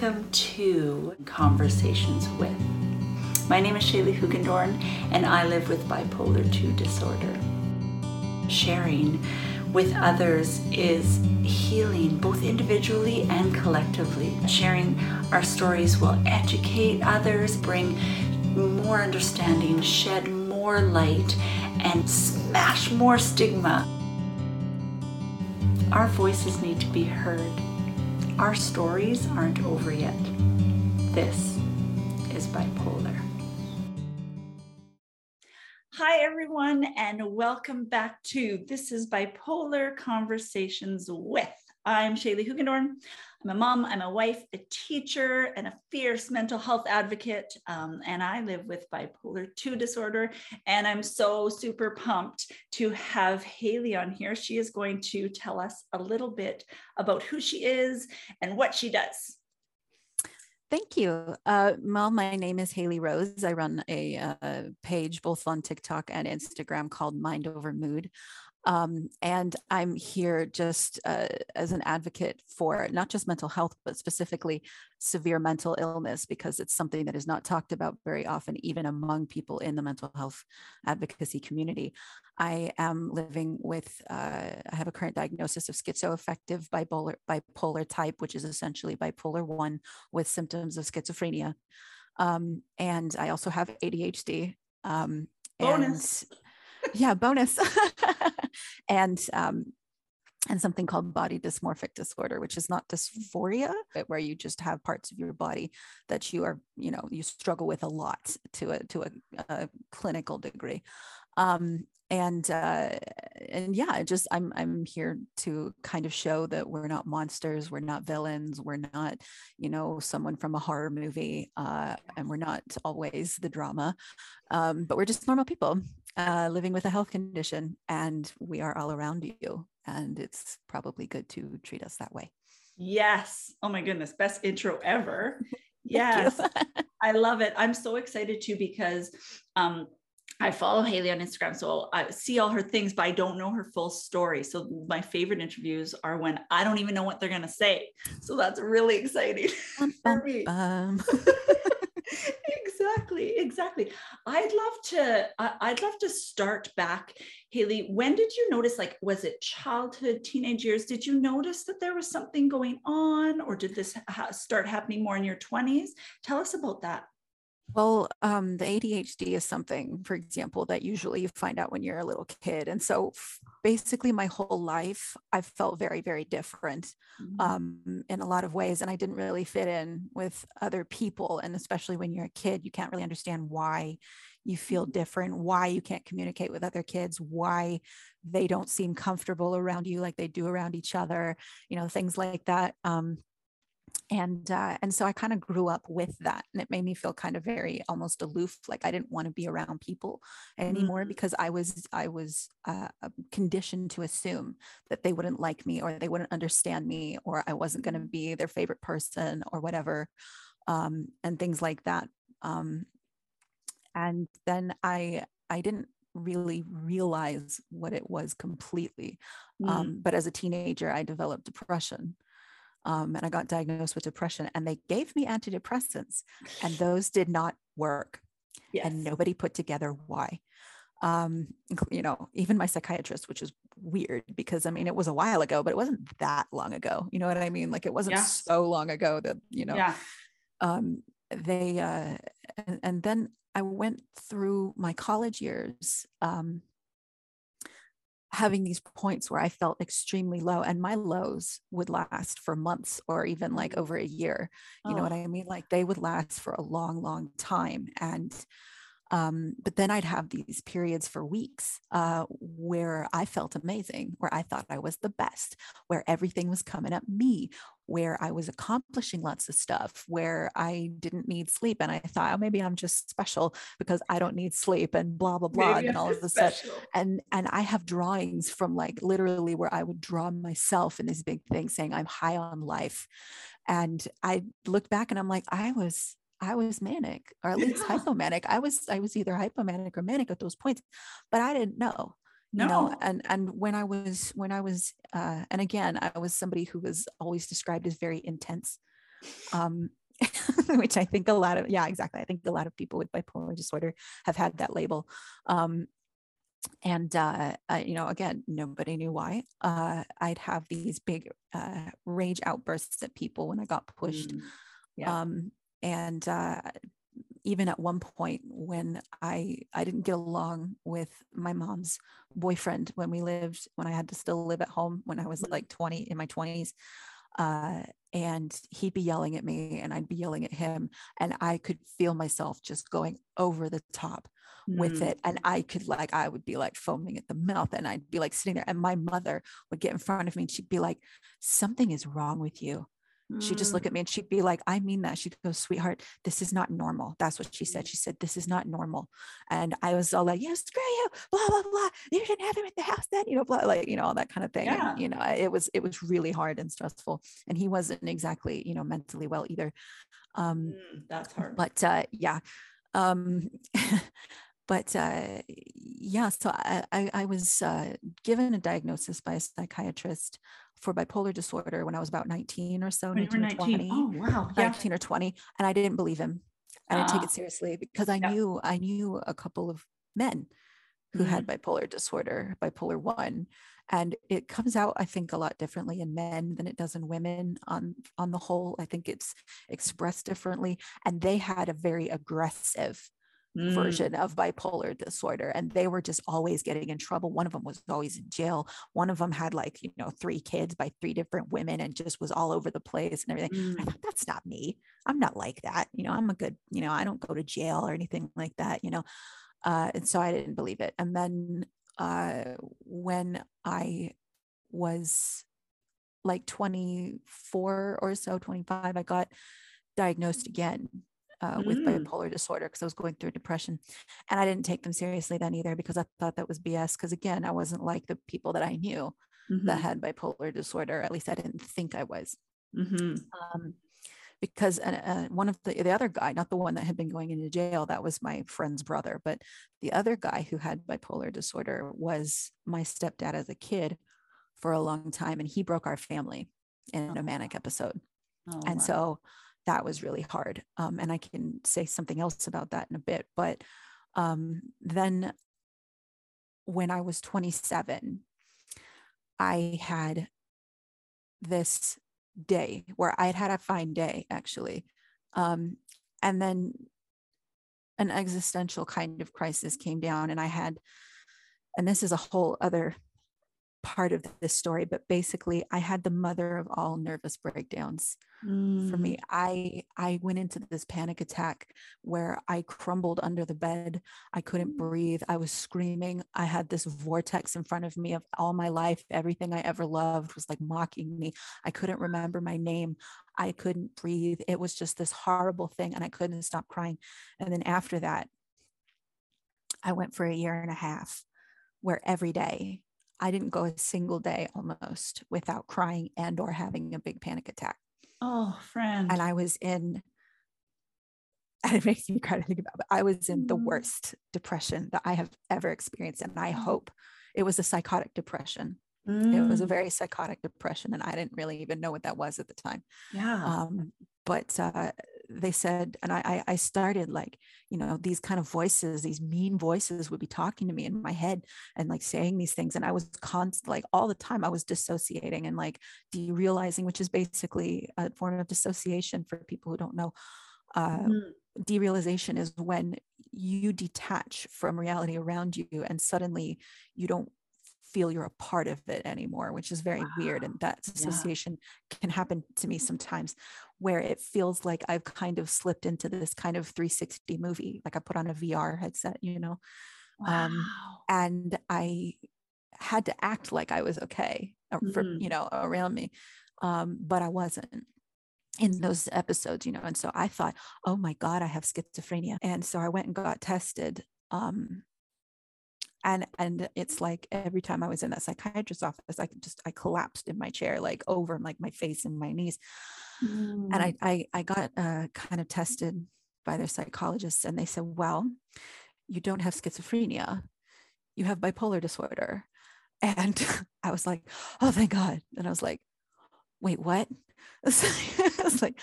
Welcome to Conversations with. My name is Shaley Hoogendoorn, and I live with bipolar 2 disorder. Sharing with others is healing, both individually and collectively. Sharing our stories will educate others, bring more understanding, shed more light, and smash more stigma. Our voices need to be heard. Our stories aren't over yet. This is bipolar. Hi, everyone, and welcome back to This is Bipolar Conversations with. I'm Shaley Hoogendoorn. I'm a mom, I'm a wife, a teacher, and a fierce mental health advocate. Um, and I live with bipolar 2 disorder. And I'm so super pumped to have Hailey on here. She is going to tell us a little bit about who she is and what she does. Thank you. Uh, well, my name is Hailey Rose. I run a uh, page both on TikTok and Instagram called Mind Over Mood. Um, and I'm here just uh, as an advocate for not just mental health, but specifically severe mental illness, because it's something that is not talked about very often, even among people in the mental health advocacy community. I am living with, uh, I have a current diagnosis of schizoaffective bipolar, bipolar type, which is essentially bipolar 1 with symptoms of schizophrenia. Um, and I also have ADHD. Um, Bonus. And yeah, bonus. and um, and something called body dysmorphic disorder, which is not dysphoria, but where you just have parts of your body that you are, you know, you struggle with a lot to a to a, a clinical degree. Um, and uh, and yeah, just I'm I'm here to kind of show that we're not monsters, we're not villains, we're not you know someone from a horror movie, uh, and we're not always the drama, um, but we're just normal people uh, living with a health condition, and we are all around you, and it's probably good to treat us that way. Yes. Oh my goodness, best intro ever. yes. I love it. I'm so excited too because um, I follow Hailey on Instagram, so I see all her things, but I don't know her full story. So my favorite interviews are when I don't even know what they're gonna say. So that's really exciting for me. exactly, exactly. I'd love to. I'd love to start back, Hailey. When did you notice? Like, was it childhood, teenage years? Did you notice that there was something going on, or did this ha- start happening more in your twenties? Tell us about that. Well, um, the ADHD is something, for example, that usually you find out when you're a little kid. And so basically, my whole life, I felt very, very different mm-hmm. um, in a lot of ways. And I didn't really fit in with other people. And especially when you're a kid, you can't really understand why you feel mm-hmm. different, why you can't communicate with other kids, why they don't seem comfortable around you like they do around each other, you know, things like that. Um, and uh, and so I kind of grew up with that, and it made me feel kind of very almost aloof, like I didn't want to be around people anymore mm-hmm. because I was I was uh, conditioned to assume that they wouldn't like me or they wouldn't understand me or I wasn't going to mm-hmm. be their favorite person or whatever, um, and things like that. Um, and then I I didn't really realize what it was completely, mm. um, but as a teenager, I developed depression um, and I got diagnosed with depression, and they gave me antidepressants, and those did not work. Yes. And nobody put together why. Um, you know, even my psychiatrist, which is weird because I mean, it was a while ago, but it wasn't that long ago. You know what I mean? Like it wasn't yeah. so long ago that, you know, yeah. um, they, uh, and, and then I went through my college years, um, having these points where I felt extremely low and my lows would last for months or even like over a year. You oh. know what I mean? Like they would last for a long, long time. And um, but then I'd have these periods for weeks uh, where I felt amazing, where I thought I was the best, where everything was coming at me, where I was accomplishing lots of stuff, where I didn't need sleep. And I thought, oh, maybe I'm just special because I don't need sleep and blah, blah, blah. Maybe and all of this stuff. And and I have drawings from like literally where I would draw myself in these big things saying I'm high on life. And I look back and I'm like, I was I was manic or at least yeah. hypomanic. I was I was either hypomanic or manic at those points, but I didn't know. No. You know, and and when I was when I was uh, and again I was somebody who was always described as very intense. Um, which I think a lot of, yeah, exactly. I think a lot of people with bipolar disorder have had that label. Um, and uh, uh, you know again nobody knew why uh, i'd have these big uh, rage outbursts at people when i got pushed mm, yeah. um, and uh, even at one point when I I didn't get along with my mom's boyfriend when we lived when I had to still live at home when I was mm-hmm. like 20 in my 20s uh, and he'd be yelling at me and I'd be yelling at him and I could feel myself just going over the top mm. with it and I could like I would be like foaming at the mouth and I'd be like sitting there and my mother would get in front of me and she'd be like something is wrong with you She'd just look at mm. me and she'd be like, I mean that. She'd go, sweetheart, this is not normal. That's what she said. Mm. She said, this is not normal. And I was all like, yeah, screw you, blah, blah, blah. You shouldn't have him in the house then, you know, blah, like, you know, all that kind of thing. Yeah. And, you know, it was, it was really hard and stressful. And he wasn't exactly, you know, mentally well either. Um, mm, that's hard. But uh, yeah. Um, but uh, yeah, so I, I, I was uh, given a diagnosis by a psychiatrist for bipolar disorder when I was about 19 or so, 19 or 20. Oh, wow. 19 yeah. or 20. And I didn't believe him. I didn't take ah. it seriously because I yeah. knew I knew a couple of men who mm-hmm. had bipolar disorder, bipolar one. And it comes out, I think, a lot differently in men than it does in women on on the whole. I think it's expressed differently. And they had a very aggressive mm. version of bipolar disorder and they were just always getting in trouble. One of them was always in jail. One of them had like you know three kids by three different women and just was all over the place and everything. Mm. i thought that's not me. I'm not like that. You know i'm a good you know i don't go to jail or anything like that you know? Uh, and so i didn't believe it. And then uh, when i was like 24 or so 25 i got diagnosed again uh, mm. with bipolar disorder because I was going through depression. And I didn't take them seriously then either because I thought that was BS. Because again, I wasn't like the people that I knew mm-hmm. that had bipolar disorder. At least I didn't think I was. Mm-hmm. Um, because uh, one of the the other guy, not the one that had been going into jail, that was my friend's brother, but the other guy who had bipolar disorder was my stepdad as a kid for a long time, and he broke our family in a manic episode. Oh, and wow. so that was really hard. Um, and I can say something else about that in a bit. But um, then when I was 27, I had this day where I had had a fine day actually. Um, and then an existential kind of crisis came down, and I had, and this is a whole other part of this story, but basically I had the mother of all nervous breakdowns. Mm. For me, mm. I I went into this panic attack where I crumbled under the bed. I couldn't mm. breathe. I was screaming. I had this vortex in front of me of all my life. Everything I ever loved was like mocking me. I couldn't remember my name. I couldn't breathe. It was just this horrible thing and I couldn't stop crying. And then after that, I went for a year and a half where every day I didn't go a single day almost without crying and or having a big panic attack. Oh, friend. And I was in and it makes me cry to think about it. I was in mm. the worst depression that I have ever experienced. And I mm. hope it was a psychotic depression. Mm. It was a mm. very psychotic depression. And I didn't really even know what that was at the time. Yeah. Um, but uh, they said, and I, I started like, you know, these kind of voices, these mean voices would be talking to me in my head and like saying these things. And I was constant, like all the time, I was dissociating and like derealizing, which is basically a form of dissociation for people who don't know. Uh, mm-hmm. Derealization is when you detach from reality around you and suddenly you don't feel you're a part of it anymore, which is very wow. weird. And that association yeah. can happen to me sometimes where it feels like I've kind of slipped into this kind of 360 movie, like I put on a VR headset, you know? Um, wow. Um, and I had to act like I was okay for, mm-hmm. you know, around me. Um, but I wasn't in those episodes, you know. And so I thought, oh my God, I have schizophrenia. And so I went and got tested. Um, and and it's like every time i was in that psychiatrist's office i just i collapsed in my chair like over like my face and my knees. Mm. and I, I i got uh, kind of tested by their psychologists and they said well you don't have schizophrenia. You have bipolar disorder. And i was like oh thank god. And i was like wait what? I was like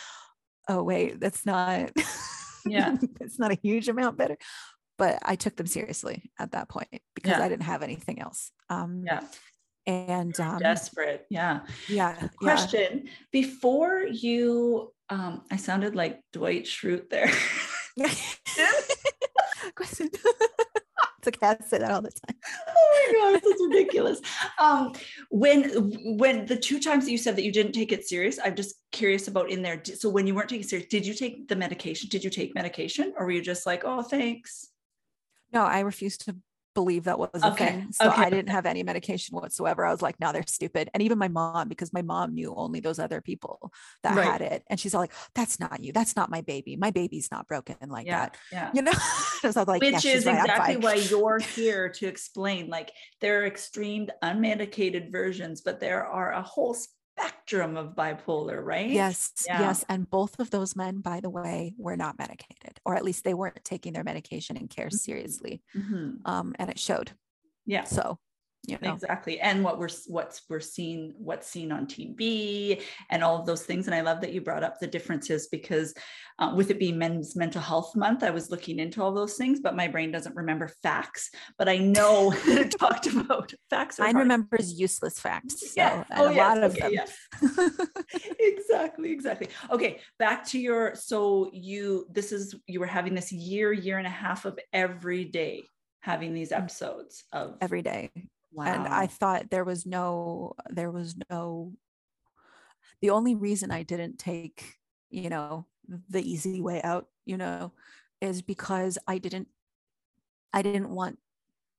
oh wait that's not Yeah. it's not a huge amount better but i took them seriously at that point because Yeah. i didn't have anything else um Yeah. and um Desperate. Yeah. yeah yeah Question Before you, um, I sounded like Dwight Schrute there. Question. it's a cat say that all the time oh my gosh, that's ridiculous. Um, when when the two times that you said that you didn't take it serious, I'm just curious about in there. So when you weren't taking it serious, did you take the medication? Did you take medication, or were you just like, oh, thanks? No i refused to believe that was a Okay, thing so okay. i didn't have any medication whatsoever i was like no they're stupid and even my mom because my mom knew only those other people that Right. had it and she's all like that's not you that's not my baby my baby's not broken like Yeah, that yeah. you know so I was like yeah, Which she's is right, exactly why you're here to explain. Like there are extreme unmedicated versions, but there are a whole spectrum of bipolar, right? Yes, Yeah. yes. And both of those men, by the way, were not medicated, or at least they weren't taking their medication and care Mhm. seriously. Mhm. Um, and it showed. Yeah. So, you know, Exactly. And what we're what's we're seeing, what's seen on TV and all of those things. And I love that you brought up the differences because uh, with it being men's mental health month, I was looking into all those things, but my brain doesn't remember facts. But I know that it talked about facts. mine hard. remembers useless facts. So, Yeah. Oh, a yes. lot of Okay, them. yeah. exactly exactly okay back to your so you this is you were having this year year and a half of every day having these episodes of Mm. Every day. Wow And I thought there was no, there was no, the only reason I didn't take, you know, the easy way out, you know, is because I didn't, I didn't want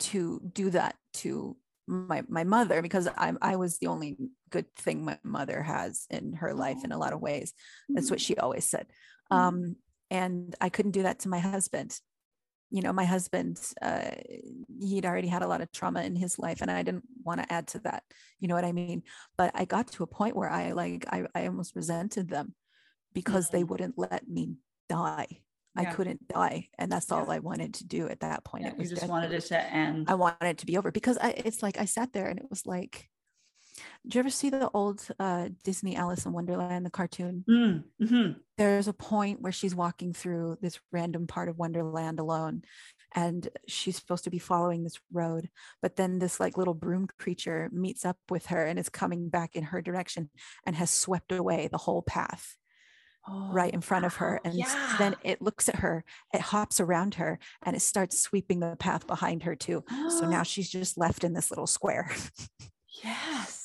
to do that to my my mother because I'm I was the only good thing my mother has in her life in a lot of ways. That's what she always said. Mhm. Um, and I couldn't do that to my husband. You know, my husband, uh, he'd already had a lot of trauma in his life, and I didn't want to add to that. You know what I mean? But I got to a point where I like I, I almost resented them because they wouldn't let me die. I couldn't die, and that's all Yeah. I wanted to do at that point. Yeah, it you just death. wanted it to end I wanted it to be over because I, it's like I sat there and it was like, did you ever see the old uh, Disney Alice in Wonderland, the cartoon? Mm, mhm. There's a point where she's walking through this random part of Wonderland alone and she's supposed to be following this road. But then this like little broom creature meets up with her and is coming back in her direction and has swept away the whole path right in Oh, front of her. And s- then it looks at her, it hops around her, and it starts sweeping the path behind her too. So now she's just left in this little square. yes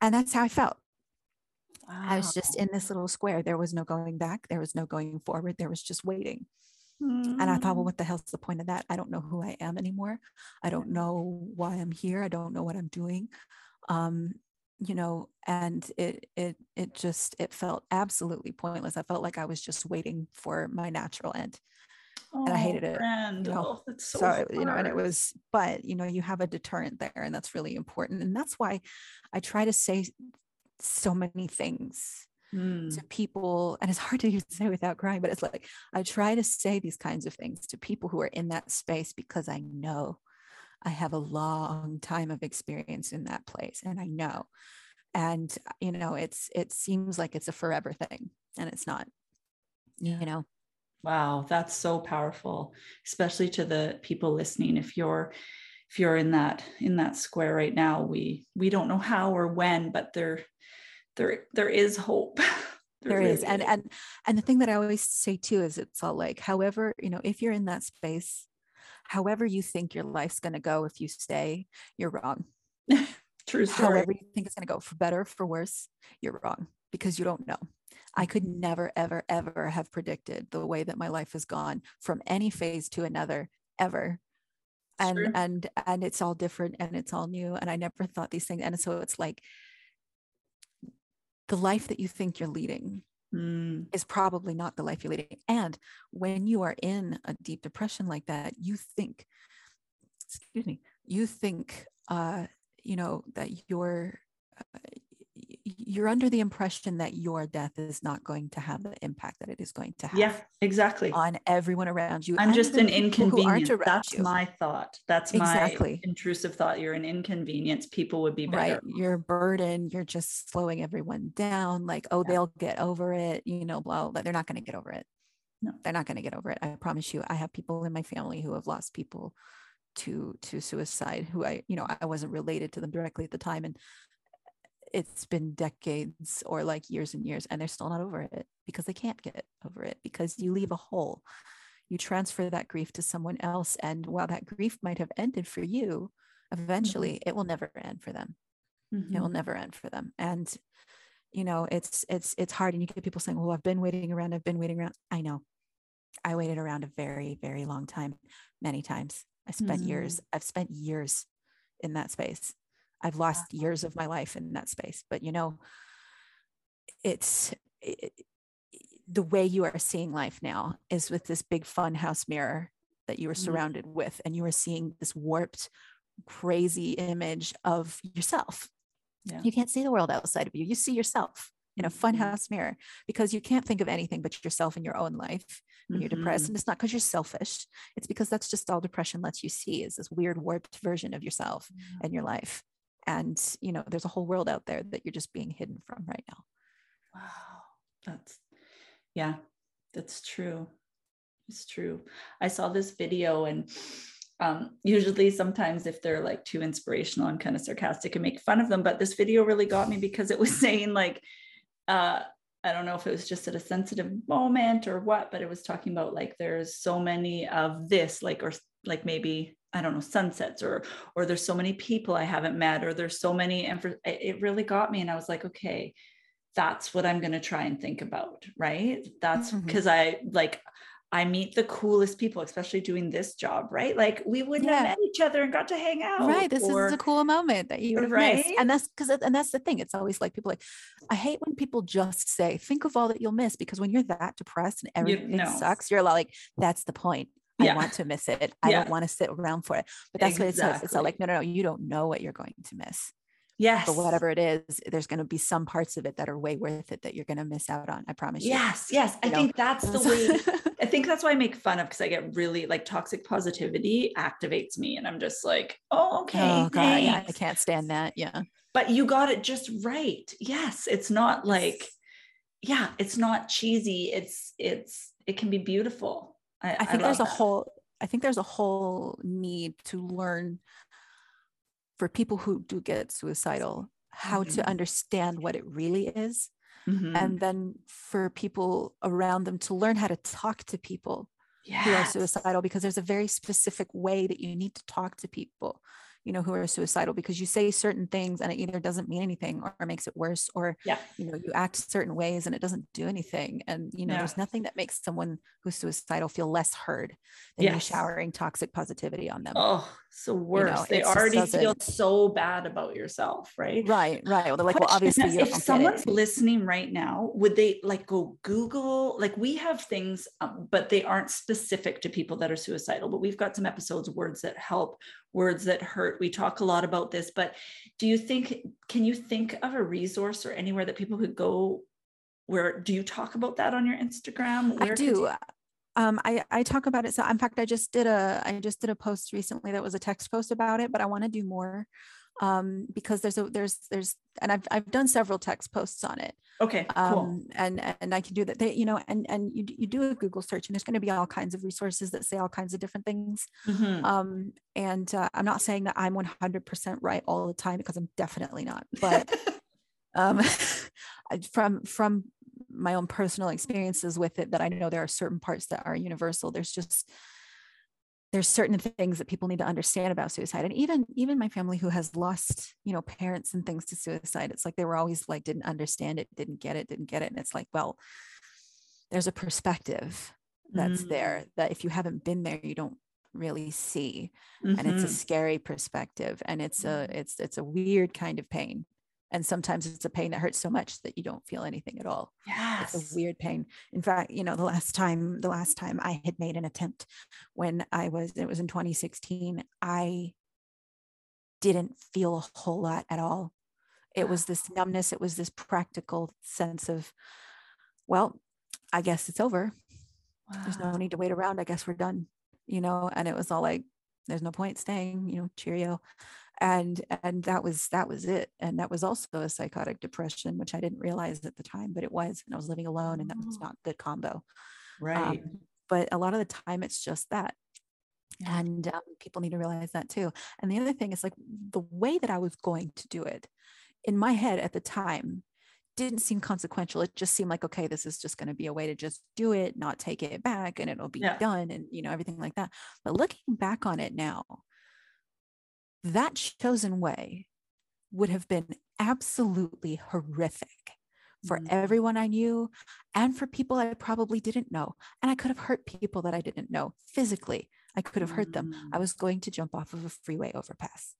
And that's how I felt. I was just in this little square. There was no going back. There was no going forward. There was just waiting. And I thought, well, Mm. what the hell's the point of that? I don't know who I am anymore. I don't know why I'm here. I don't know what I'm doing. Um, you know, and it it it just it felt absolutely pointless. I felt like I was just waiting for my natural end. And I hated it, friend. you know. Oh, so, so you know and it was but you know you have a deterrent there and that's really important and that's why i try to say so many things Mm, to people and it's hard to even say without crying but it's like i try to say these kinds of things to people who are in that space because i know i have a long time of experience in that place and i know and you know it's it seems like it's a forever thing and it's not Yeah. you know Wow, that's so powerful, especially to the people listening. If you're if you're in that in that square right now, we we don't know how or when, but there there there is hope. there is really and and and the thing that i always say too is it's all like however you know if you're in that space however you think your life's going to go if you stay you're wrong true story. however you think it's going to go for better for worse you're wrong because you don't know i could never ever ever have predicted the way that my life has gone from any phase to another ever and Sure. and and it's all different and it's all new and i never thought these things and so it's like the life that you think you're leading Mm, is probably not the life you're leading. And when you are in a deep depression like that, you think, excuse me, you think, uh, you know, that you're, uh, you're under the impression that your death is not going to have the impact that it is going to have yeah exactly on everyone around you i'm just an inconvenience that's you. my thought that's exactly. my intrusive thought you're an inconvenience people would be better. right you're a burden you're just slowing everyone down like oh yeah. they'll get over it you know blah, blah. they're not going to get over it no they're not going to get over it i promise you i have people in my family who have lost people to to suicide who i you know i wasn't related to them directly at the time and it's been decades or like years and years and they're still not over it because they can't get over it because you leave a hole you transfer that grief to someone else and while that grief might have ended for you eventually mm-hmm. it will never end for them mm-hmm. it will mm-hmm. never end for them and you know it's it's it's hard and you get people saying well i've been waiting around i've been waiting around i know i waited around a very very long time many times i spent mm-hmm. years i've spent years in that space I've lost years of my life in that space. But you know, it's it, the way you are seeing life now is with this big fun house mirror that you are mm-hmm. surrounded mm-hmm. with, and you are seeing this warped, crazy image of yourself. Yeah. You can't see the world outside of you. You see yourself in a fun mm-hmm. mirror because you can't think of anything but yourself in your own life when you're depressed. Mm-hmm. And it's not because you're selfish. It's because that's just all depression lets you see is this weird warped version of yourself mm-hmm. and your life and you know there's a whole world out there that you're just being hidden from right now. Wow. That's yeah that's true. It's true. I saw this video and um, usually sometimes if they're like too inspirational i'm kind of sarcastic and make fun of them but this video really got me because it was saying like uh, i don't know if it was just at a sensitive moment or what but it was talking about like there's so many of this like or like maybe I don't know, sunsets or or there's so many people I haven't met or there's so many and for, it really got me and I was like, okay, that's what I'm going to try and think about, right? That's because mm-hmm. I like I meet the coolest people, especially doing this job, right? Like we wouldn't yeah. have met each other and got to hang out. Right. This or, is a cool moment that you would have right? missed. And that's because and that's the thing. It's always like people like, I hate when people just say, think of all that you'll miss. Because when you're that depressed and everything you know. sucks, you're like, that's the point yeah. I want to miss it. I yeah. don't want to sit around for it. But that's exactly. what it says. It's like, no, no, no, you don't know what you're going to miss. Yes. But whatever it is, there's going to be some parts of it that are way worth it that you're going to miss out on. I promise you. Yes. Yes. You I know? think that's the way. I think that's why I make fun of because I get really like toxic positivity activates me. And I'm just like, oh, okay. Oh, God. Yeah, I can't stand that. Yeah. But you got it just right. Yes. It's not like, yeah, it's not cheesy. It's, it's, it can be beautiful. I, I think I there's that. a whole I think there's a whole need to learn for people who do get suicidal how mm-hmm. to understand what it really is. Mm-hmm. And then for people around them to learn how to talk to people yes. who are suicidal, because there's a very specific way that you need to talk to people you know who are suicidal because you say certain things and it either doesn't mean anything or, or makes it worse or yeah. you know you act certain ways and it doesn't do anything and you know yeah. there's nothing that makes someone who's suicidal feel less heard than yes. you showering toxic positivity on them oh so worse you know, they already feel so bad about yourself right? Right right. Well they're like well obviously if someone's listening right now would they like go google? Like we have things um, but they aren't specific to people that are suicidal but we've got some episodes words that help words that hurt. We talk a lot about this but do you think can you think of a resource or anywhere that people could go where do you talk about that on your instagram? Where i do um, I, I talk about it. So in fact, I just did a, I just did a post recently that was a text post about it, but I want to do more um, because there's a, there's, there's, and I've, I've done several text posts on it. Okay. Um, cool. and, and I can do that. They, you know, and, and you, you do a Google search and there's going to be all kinds of resources that say all kinds of different things. Mm-hmm. Um, and uh, I'm not saying that I'm 100% right all the time because I'm definitely not, but um, from, from my own personal experiences with it that I know there are certain parts that are universal. There's just there's certain things that people need to understand about suicide and even even my family who has lost you know parents and things to suicide it's like they were always like didn't understand it didn't get it didn't get it and it's like well there's a perspective that's mm there that if you haven't been there you don't really see mm-hmm. and it's a mm-hmm. scary perspective and it's a mm-hmm. it's it's a weird kind of pain and sometimes it's a pain that hurts so much that you don't feel anything at all. Yes. it's a weird pain. In fact you know the last time the last time i had made an attempt when i was it was in 2016 i didn't feel a whole lot at all. It was this numbness. It was this practical sense of well i guess it's over. Wow. there's no need to wait around. I guess we're done you know and it was all like there's no point staying you know cheerio and and that was that was it and that was also a psychotic depression which i didn't realize at the time but it was and i was living alone and that was oh. not good combo right um, but a lot of the time it's just that yeah. and um, people need to realize that too and the other thing is like the way that i was going to do it in my head at the time didn't seem consequential it just seemed like okay this is just going to be a way to just do it not take it back and it'll be yeah. done and you know everything like that but looking back on it now that chosen way would have been absolutely horrific for mm-hmm. everyone I knew and for people I probably didn't know. And I could have hurt people that I didn't know physically. I could have hurt them. I mm. was going to jump off of a freeway overpass.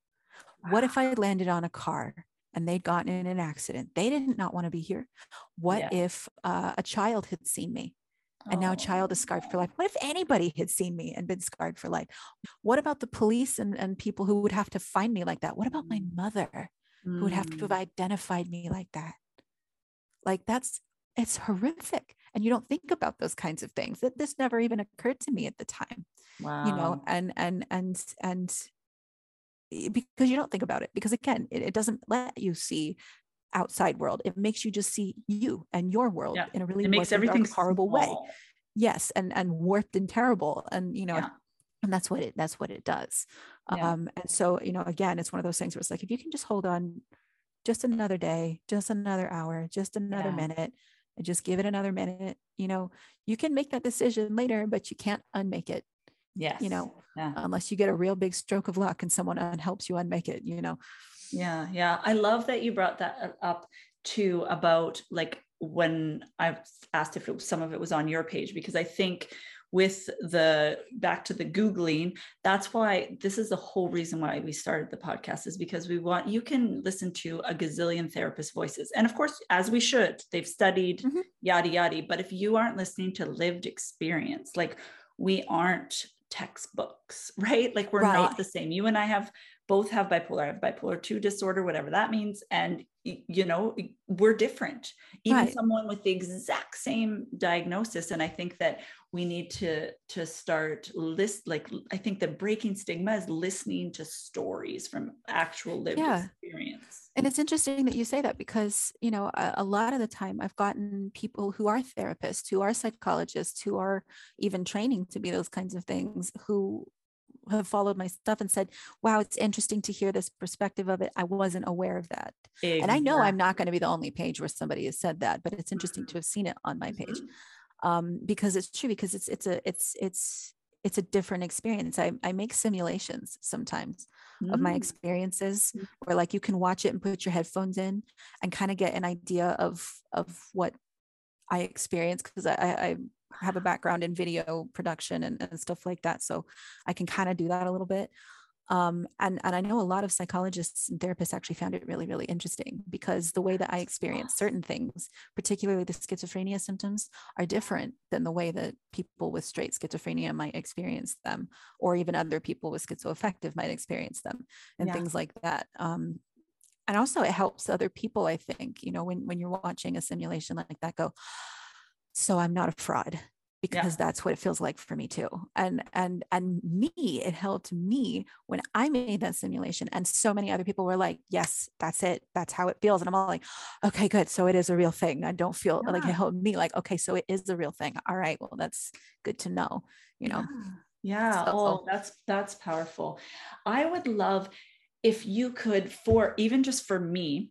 Wow. What if I landed on a car and they'd gotten in an accident? They didn't not want to be here. What yeah. if uh, a child had seen me? And now a child is scarred for life. What if anybody had seen me and been scarred for life? What about the police and, and people who would have to find me like that? What about my mm. mother who would have to have mm. identified me like that? Like that's it's horrific. And you don't think about those kinds of things. That this never even occurred to me at the time. Wow. You know, and and and and because you don't think about it because again it, it doesn't let you see outside world it makes you just see you and your world yeah. in a really it makes everything horrible small. way yes and and warped and terrible and you know yeah. and that's what it that's what it does yeah. um and so you know again it's one of those things where it's like if you can just hold on just another day, just another hour, just another minute, and just give it another minute. You know, you can make that decision later, but you can't unmake it. Yes. You know, unless you get a real big stroke of luck and someone helps you unmake it, you know. Yeah. Yeah. I love that you brought that up too about like when I've asked if it, some of it was on your page, because I think with the back to the googling that's why this is the whole reason why we started the podcast is because we want you can listen to a gazillion therapist voices and of course as we should they've studied mm-hmm. yada yada but if you aren't listening to lived experience like we aren't textbooks right like we're right. not the same you and i have both have bipolar I have bipolar 2 disorder whatever that means and you know we're different even right. someone with the exact same diagnosis and i think that we need to to start list like i think the breaking stigma is listening to stories from actual lived yeah. experience and it's interesting that you say that because you know a, a, lot of the time i've gotten people who are therapists who are psychologists who are even training to be those kinds of things who have followed my stuff and said, wow, it's interesting to hear this perspective of it. I wasn't aware of that. Exactly. And I know I'm not going to be the only page where somebody has said that, but it's interesting to have seen it on my page. Mm-hmm. Um, because it's true, because it's, it's a, it's, it's, it's a different experience. I, I make simulations sometimes mm. of my mm. experiences mm. where like you can watch it and put your headphones in and kind of get an idea of, of what I experience. Cause I, I, have a background in video production and, and stuff like that. So I can kind of do that a little bit. Um, and, and I know a lot of psychologists and therapists actually found it really, really interesting because the way that I experience certain things, particularly the schizophrenia symptoms, are different than the way that people with straight schizophrenia might experience them, or even other people with schizoaffective might experience them, and yeah. things like that. Um, and also, it helps other people. I think you know when when you're watching a simulation like that, go, so i'm not a fraud because yeah. that's what it feels like for me too. And and and me it helped me when i made that simulation. And so many other people were like yes that's it. That's how it feels. And i'm all like okay good. So it is a real thing. I don't feel yeah. like it helped me like okay so it is a real thing. All right. Well that's good to know you know? Yeah, yeah. So, oh that's that's powerful. I would love if you could for even just for me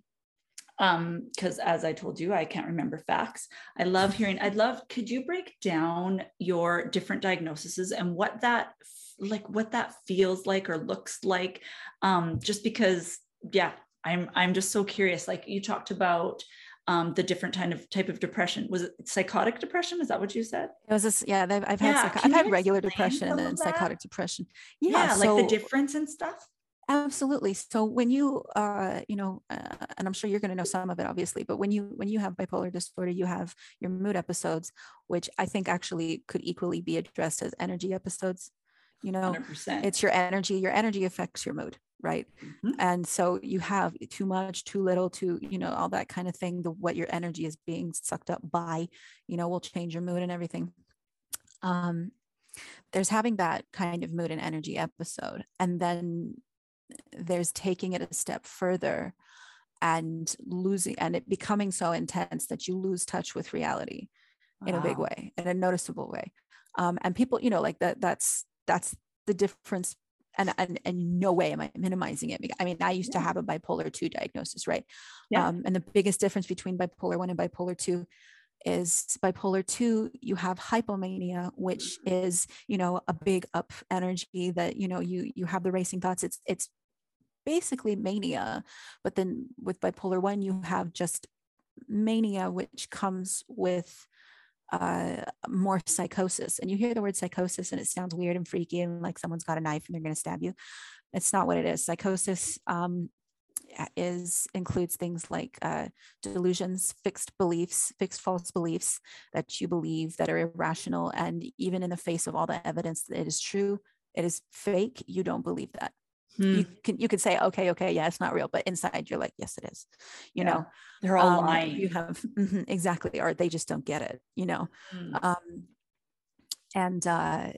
um because as i told you i can't remember facts. I love hearing i'd love could you break down your different diagnoses and what that like what that feels like or looks like? Um just because yeah i'm i'm just so curious like you talked about um, the different kind of type of depression. Was it psychotic depression? Is that what you said? It was this yeah i've had yeah. i've had regular depression and psychotic depression. Yeah, yeah so, like the difference and stuff Absolutely. So when you, uh, you know, uh, and I'm sure you're going to know some of it, obviously, but when you when you have bipolar disorder, you have your mood episodes, which I think actually could equally be addressed as energy episodes. You know, 100%. it's your energy. Your energy affects your mood. right mm-hmm. and so you have too much too little too you know all that kind of thing the what your energy is being sucked up by you know will change your mood and everything um there's having that kind of mood and energy episode and then there's taking it a step further and losing and it becoming so intense that you lose touch with reality wow. in a big way in a noticeable way um, and people you know like that that's that's the difference and, and and no way am I minimizing it. I mean, I used yeah. to have a bipolar two diagnosis, right? Yeah. Um, and the biggest difference between bipolar one and bipolar two is bipolar two, you have hypomania, which is, you know, a big up energy that, you know, you you have the racing thoughts. It's it's basically mania. But then with bipolar one, you have just mania, which comes with uh, more psychosis. And you hear the word psychosis and it sounds weird and freaky and like someone's got a knife and they're going to stab you. It's not what it is. Psychosis um, is includes things like uh, delusions, fixed beliefs, fixed false beliefs that you believe that are irrational. And even in the face of all the evidence that it is true, it is fake, you don't believe that hmm. you can you could say okay okay yeah it's not real but inside you're like yes it is you yeah. know they're all um, lying you have mm-hmm, exactly or they just don't get it you know hmm. um, and uh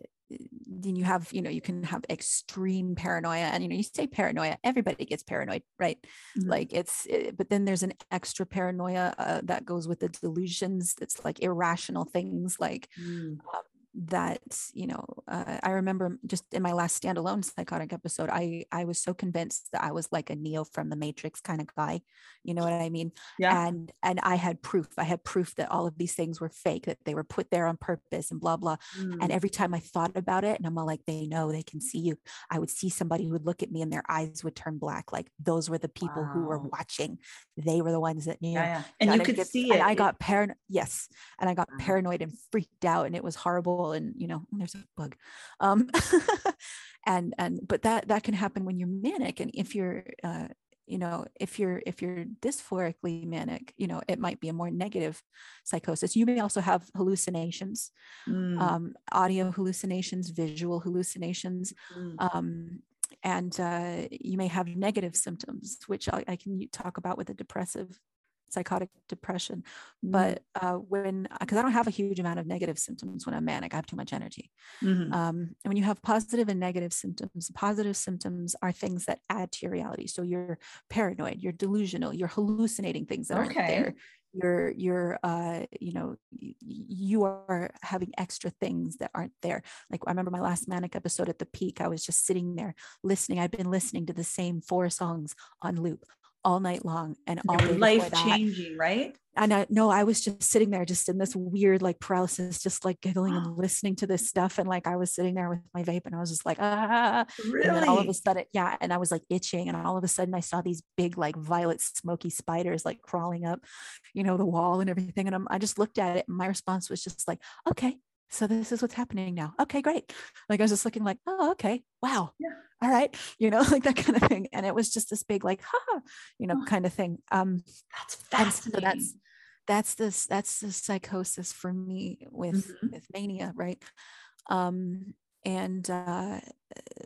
then you have you know you can have extreme paranoia and you know you say paranoia everybody gets paranoid right mm-hmm. like it's it, but then there's an extra paranoia uh, that goes with the delusions that's like irrational things like mm. um, that you know uh, i remember just in my last standalone psychotic episode i i was so convinced that i was like a neo from the matrix kind of guy you know what i mean? Yeah. And and i had proof i had proof that all of these things were fake that they were put there on purpose and blah blah. Mm. and every time i thought about it and i'm all like they know they can see you i would see somebody who would look at me and their eyes would turn black like those were the people wow. who were watching. They were the ones that knew. Yeah, yeah. and you could get, see it. And i got paranoid yes and i got paranoid and freaked out and it was horrible and you know there's a bug um and and but that that can happen when you're manic and if you're uh you know if you're if you're dysphorically manic you know it might be a more negative psychosis you may also have hallucinations mm. um, audio hallucinations visual hallucinations mm. um, and uh, you may have negative symptoms which I, I, can talk about with a depressive psychotic depression. Mm-hmm. But uh, when, because I don't have a huge amount of negative symptoms when I'm manic, I have too much energy. Mm-hmm. Um, and when you have positive and negative symptoms, positive symptoms are things that add to your reality. So you're paranoid, you're delusional, you're hallucinating things that okay. aren't there. You're, you're, uh, you know, you are having extra things that aren't there. Like I remember my last manic episode at the peak, I was just sitting there listening. I've been listening to the same four songs on loop all night long and all life changing, right? And I no, I was just sitting there, just in this weird like paralysis, just like giggling and listening to this stuff. And like I was sitting there with my vape and I was just like, ah. Really? And then all of a sudden, yeah. And I was like itching. And all of a sudden I saw these big, like violet smoky spiders like crawling up, you know, the wall and everything. And I'm, I just looked at it. And my response was just like, okay, so this is what's happening now. Okay, great. Like I was just looking like, oh, okay, wow. Yeah. All right. You know, like that kind of thing. And it was just this big, like, ha, you know, oh, kind of thing. Um that's fascinating. So that's that's this that's the psychosis for me with mm-hmm. with mania, right? Um, and uh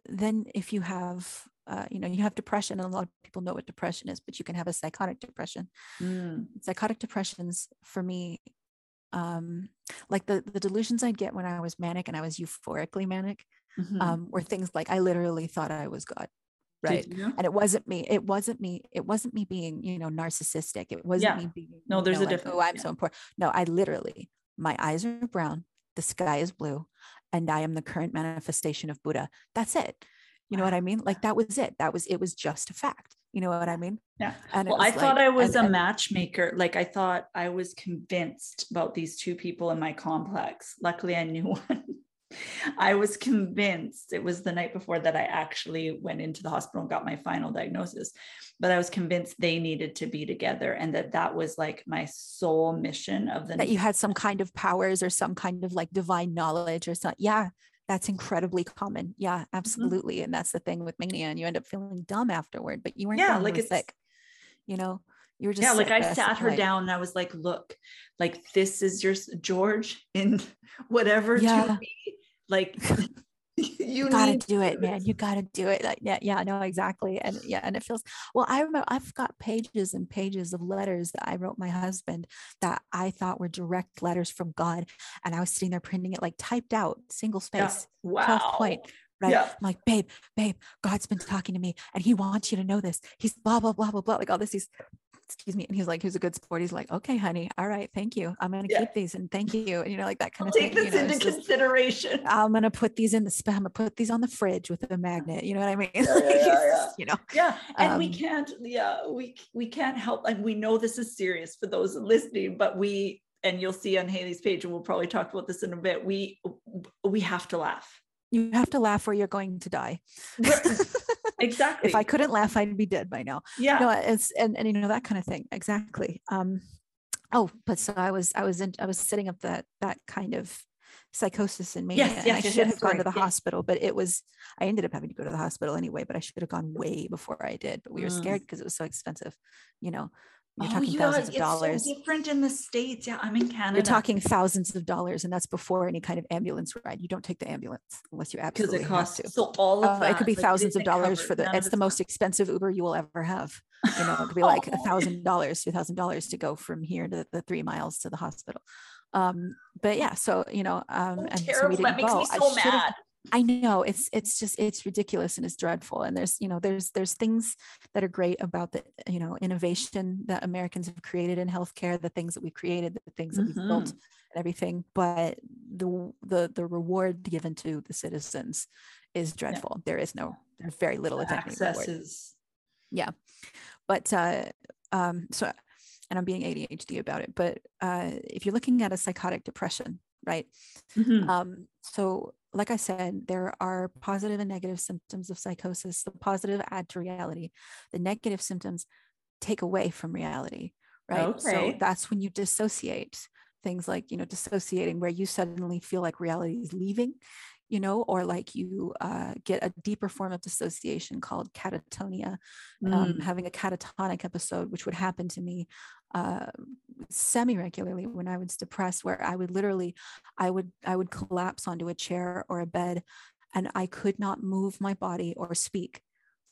then if you have uh, you know, you have depression, and a lot of people know what depression is, but you can have a psychotic depression. Mm. Psychotic depressions for me um, like the the delusions I'd get when I was manic and I was euphorically manic mm-hmm. um, were things like I literally thought I was God. Right. And it wasn't me. It wasn't me. It wasn't me being, you know, narcissistic. It wasn't yeah. me being, no, there's know, a difference. Oh, I'm yeah. so important. No, I literally, my eyes are brown, the sky is blue, and I am the current manifestation of Buddha. That's it. You know what I mean? Like that was it. That was, it was just a fact. You know what I mean? Yeah. And well, I like, thought I was and, a matchmaker. Like I thought I was convinced about these two people in my complex. Luckily, I knew one. I was convinced it was the night before that I actually went into the hospital and got my final diagnosis. But I was convinced they needed to be together and that that was like my sole mission of the that you had some kind of powers or some kind of like divine knowledge or something. Yeah, that's incredibly common. Yeah, mm-hmm. absolutely. Mm-hmm. And that's the thing with mania, and you end up feeling dumb afterward, but you weren't yeah, like it's sick. You know, you were just yeah, like I sat her down and I was like, look, like this is your George in whatever yeah. to be. Like you gotta do it, man. You gotta do it. Like, yeah, yeah, no, exactly. And yeah, and it feels well. I remember I've got pages and pages of letters that I wrote my husband that I thought were direct letters from God, and I was sitting there printing it like typed out, single space, yeah. wow. point. Right. Yeah. I'm like, babe, babe, God's been talking to me and he wants you to know this. He's blah, blah, blah, blah, blah. Like all this. He's excuse me. And he's like, he's a good sport. He's like, okay, honey. All right. Thank you. I'm going to yeah. keep these and thank you. And you know, like that kind I'll of take thing. this you know, into consideration. Just, I'm going to put these in the spam. I'm going to put these on the fridge with a magnet. You know what I mean? Yeah, yeah, yeah, you know? Yeah. And um, we can't, yeah, we, we can't help. And we know this is serious for those listening, but we, and you'll see on Hailey's page, and we'll probably talk about this in a bit. We, we have to laugh. You have to laugh or you're going to die. Exactly. if I couldn't laugh, I'd be dead by now. Yeah. No, it's and and you know that kind of thing. Exactly. Um, oh, but so I was I was in I was setting up that that kind of psychosis in me. Yes, yes, I yes, should yes, have gone to the yes. hospital, but it was I ended up having to go to the hospital anyway, but I should have gone way before I did. But we were Mm. scared because it was so expensive, you know. You're Oh, talking yeah, thousands of it's dollars. So different in the States. Yeah. I'm in Canada. You're talking thousands of dollars, and that's before any kind of ambulance ride. You don't take the ambulance unless you because absolutely it costs have to. so all of Uh, that. it could be like, thousands of dollars covered. for the it's the most expensive uber you will ever have you know it could be like a Oh. thousand dollars two thousand dollars to go from here to the three miles to the hospital um but yeah so you know um Oh, and so we terrible. didn't that makes go. me so mad. I know it's it's just it's ridiculous and it's dreadful and there's you know there's there's things that are great about the you know innovation that Americans have created in healthcare the things that we created the things that we've built Mhm. and everything but the the the reward given to the citizens is dreadful there is no there's very little if Access reward is but uh um so and i'm being adhd about it but uh if you're looking at a psychotic depression right Mhm. um so like i said there are positive and negative symptoms of psychosis. The positive add to reality. The negative symptoms take away from reality right? So that's when you dissociate things like you know dissociating where you suddenly feel like reality is leaving you know or like you uh, get a deeper form of dissociation called catatonia um, Mm. having a catatonic episode, which would happen to me uh, semi regularly when I was depressed, where I would literally, I would, I would collapse onto a chair or a bed, and I could not move my body or speak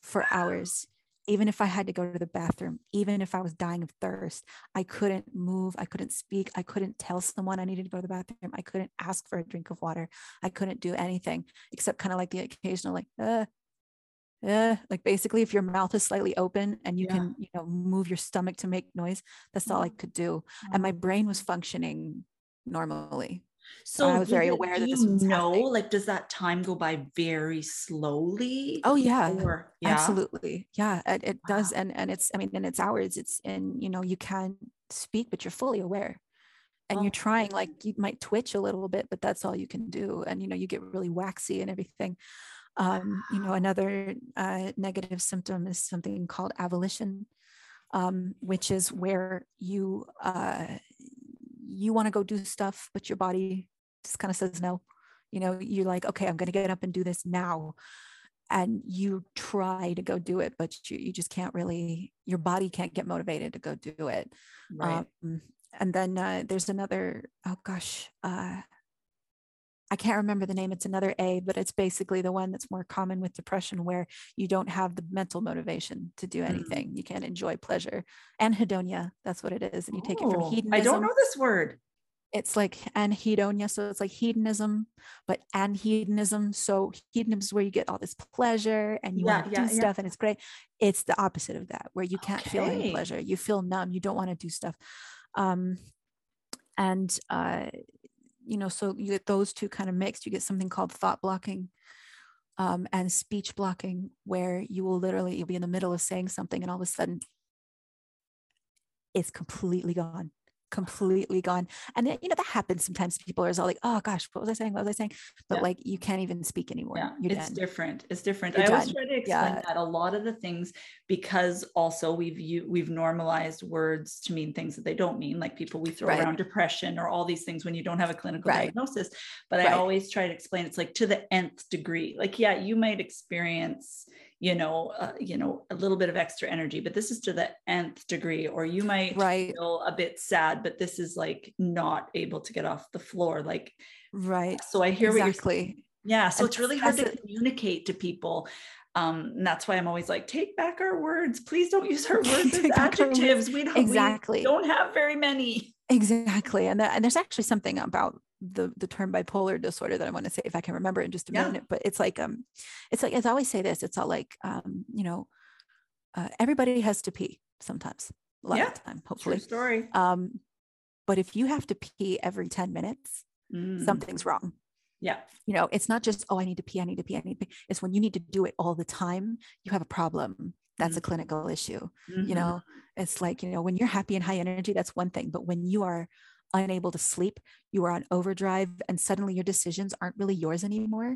for hours. Even if I had to go to the bathroom, even if I was dying of thirst, I couldn't move. I couldn't speak. I couldn't tell someone I needed to go to the bathroom. I couldn't ask for a drink of water. I couldn't do anything except kind of like the occasional, like, uh, uh, like basically if your mouth is slightly open and you Yeah. can you know move your stomach to make noise that's all i could do and my brain was functioning normally So I was very aware that this was know, happening. like, does that time go by very slowly? oh yeah. Or, yeah. absolutely. Yeah it, it does. And and it's i mean and it's hours it's in you know you can speak but you're fully aware. And you're Oh, trying like you might twitch a little bit but that's all you can do. And you know you get really waxy and everything. Um, you know another uh, negative symptom is something called avolition um, which is where you uh, you want to go do stuff but your body just kind of says no. You know you're like okay i'm going to get up and do this now. And you try to go do it but you, you just can't really your body can't get motivated to go do it. Right. um, and then uh, there's another oh gosh uh, i can't remember the name it's another a but it's basically the one that's more common with depression where you don't have the mental motivation to do Mm. anything you can't enjoy pleasure anhedonia that's what it is and you take it from Oh, hedonism I don't know this word. it's like anhedonia so it's like hedonism but anhedonism so hedonism is where you get all this pleasure and you Yeah, want to yeah, do yeah. stuff and it's great it's the opposite of that where you can't feel any pleasure you feel numb you don't want to do stuff um and uh you know so you get those two kind of mixed you get something called thought blocking um, and speech blocking where you will literally you'll be in the middle of saying something and all of a sudden it's completely gone completely gone and you know that happens sometimes people are all like oh gosh what was i saying what was i saying but Yeah. like you can't even speak anymore Yeah, you're it's done different. It's different. You're I always done. try to explain Yeah. that a lot of the things because also we've we've normalized words to mean things that they don't mean, like people we throw Right. around depression or all these things when you don't have a clinical Right. diagnosis. But I always try to explain it's like to the nth degree. Like yeah, you might experience you know uh, you know a little bit of extra energy, but this is to the nth degree. Or you might right feel a bit sad, but this is like not able to get off the floor. Like right so, I hear what you're saying Yeah. So And it's really hard to a- communicate to people. Um, and that's why I'm always like, take back our words. Please don't use our words as Take back our words. adjectives. We don't, Exactly. we don't have very many. Exactly. And, and there's actually something about the the term bipolar disorder that I want to say if I can remember in just a Yeah. minute. But it's like um it's like as I always say this, it's all like um, you know, uh, everybody has to pee sometimes, a lot Yeah. of time, True hopefully. story. Um, but if you have to pee every 10 minutes, Mm. something's wrong. Yeah. You know, it's not just, oh, I need to pee, I need to pee, I need to pee. It's when you need to do it all the time, you have a problem. That's a Mhm. clinical issue you Mhm. know it's like you know when you're happy and high energy that's one thing but when you are unable to sleep you are on overdrive and suddenly your decisions aren't really yours anymore